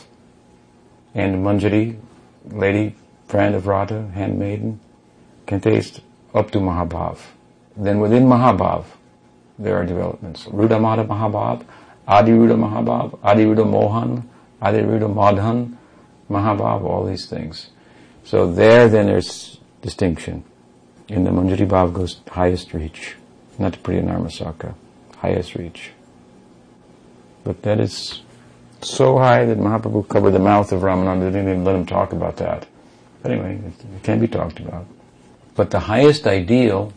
And Manjari, lady, friend of Radha, handmaiden, can taste up to Mahabhav. Then within Mahabhav, there are developments. Rudamada Mahabhav, Adiruda Mahabhav, Adiruda Mohan, Adiruda Madhan, Mahabhav, all these things. So there then there's distinction. In the Manjari Bhav goes highest reach, not the Priyanarmasaka, highest reach. But that is so high that Mahaprabhu covered the mouth of Ramananda, didn't even let him talk about that. Anyway, it can be talked about. But the highest ideal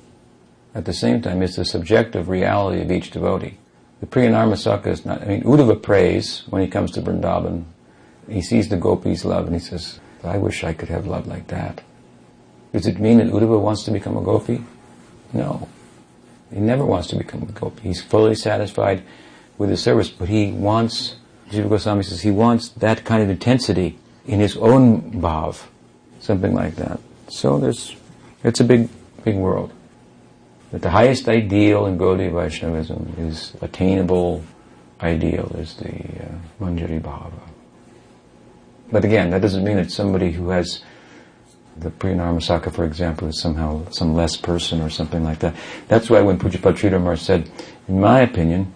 at the same time is the subjective reality of each devotee. The Priyanarmasaka is not, I mean, Uddhava prays when he comes to Vrindavan. He sees the gopis' love and he says, I wish I could have love like that. Does it mean that Uddhava wants to become a gopi? No. He never wants to become a gopi. He's fully satisfied with his service, but he wants, Jiva Goswami says, he wants that kind of intensity in his own bhav, something like that. So there's, it's a big, big world. But the highest ideal in Gaudiya Vaishnavism is attainable ideal is the uh, Manjari Bhava. But again, that doesn't mean that somebody who has the Priyanarmasaka, for example, is somehow some less person or something like that. That's why when Pujyapad Sridhar said, in my opinion,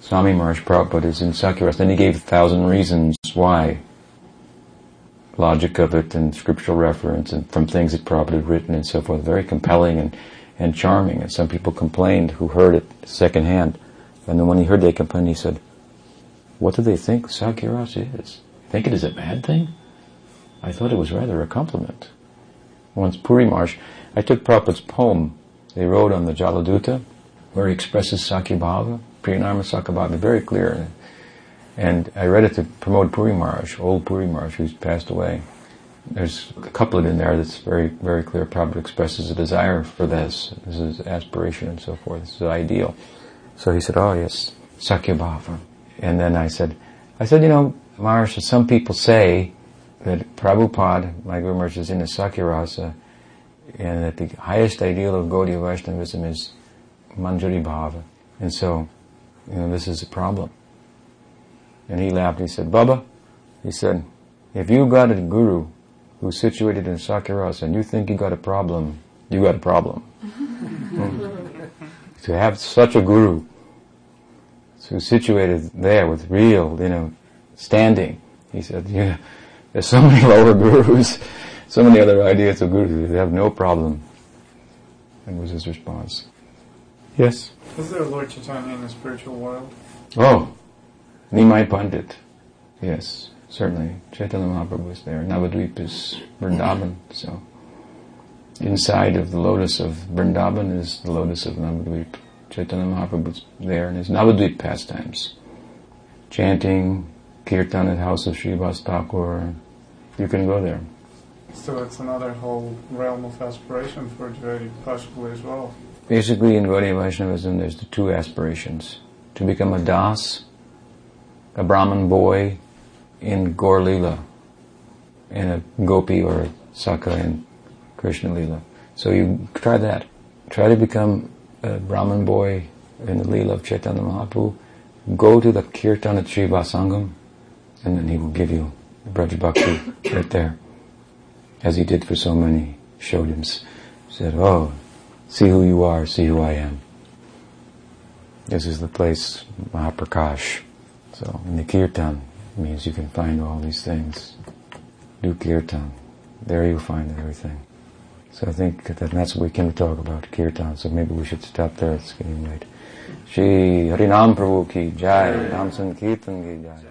Swami Maharaj Prabhupada is in Sakyaras, then he gave a thousand reasons why. Logic of it and scriptural reference and from things that Prabhupada had written and so forth. Very compelling and, and charming. And some people complained who heard it secondhand. And then when he heard they complained, he said, what do they think Sakyaras is? Think it is a bad thing? I thought it was rather a compliment. Once Puri Maharaj, I took Prabhupada's poem they wrote on the Jaladuta, where he expresses Sakyabhava, Priyanarmasaka Bhava, very clear. And I read it to Pramod Puri Maharaj, old Puri Maharaj, who's passed away. There's a couplet in there that's very, very clear. Prabhupada expresses a desire for this. This is aspiration and so forth. This is ideal. So he said, oh yes, Sakyabhava. And then I said, I said, you know, Maharaj, some people say that Prabhupada, my Guru Maharaj, is in the Sakyarasa, and that the highest ideal of Gaudiya Vaishnavism is Manjari Bhava. And so, you know, this is a problem. And he laughed. He said, Baba, he said, if you got a guru who's situated in Sakyarasa and you think you got a problem, you got a problem. to have such a guru who's situated there with real, you know, standing, he said, yeah, there's so many lower gurus, so many other ideas of gurus, they have no problem. And was his response. Yes? Is there a Lord Chaitanya in the spiritual world? Oh, Nimai Pandit. Yes, certainly. Chaitanya Mahaprabhu is there. Navadvip is Vrindavan, so. Inside of the lotus of Vrindavan is the lotus of Navadvip. Chaitanya Mahaprabhu is there in his Navadvip pastimes. Chanting, kirtan at house of Srivas Thakur. You can go there. So it's another whole realm of aspiration for a possibly as well. Basically, in Gaudiya Vaishnavism, there's the two aspirations. To become a das, a Brahmin boy in Gaur Lila, and a gopi or a saka in Krishna Lila. So you try that. Try to become a Brahmin boy in the Lila of Chaitanya Mahaprabhu. Go to the Kirtan at Sri and then he will give you the Braj Bhakti right there. As he did for so many Shodyams. Said, oh, see who you are, see who I am. This is the place, Mahaprakash. So, in the Kirtan means you can find all these things. Do Kirtan. There you'll find everything. So I think that that's what we can talk about, Kirtan. So maybe we should stop there, it's getting late. Shri Harinam Prabhu ki jai, Ram Sankirtan ki jai.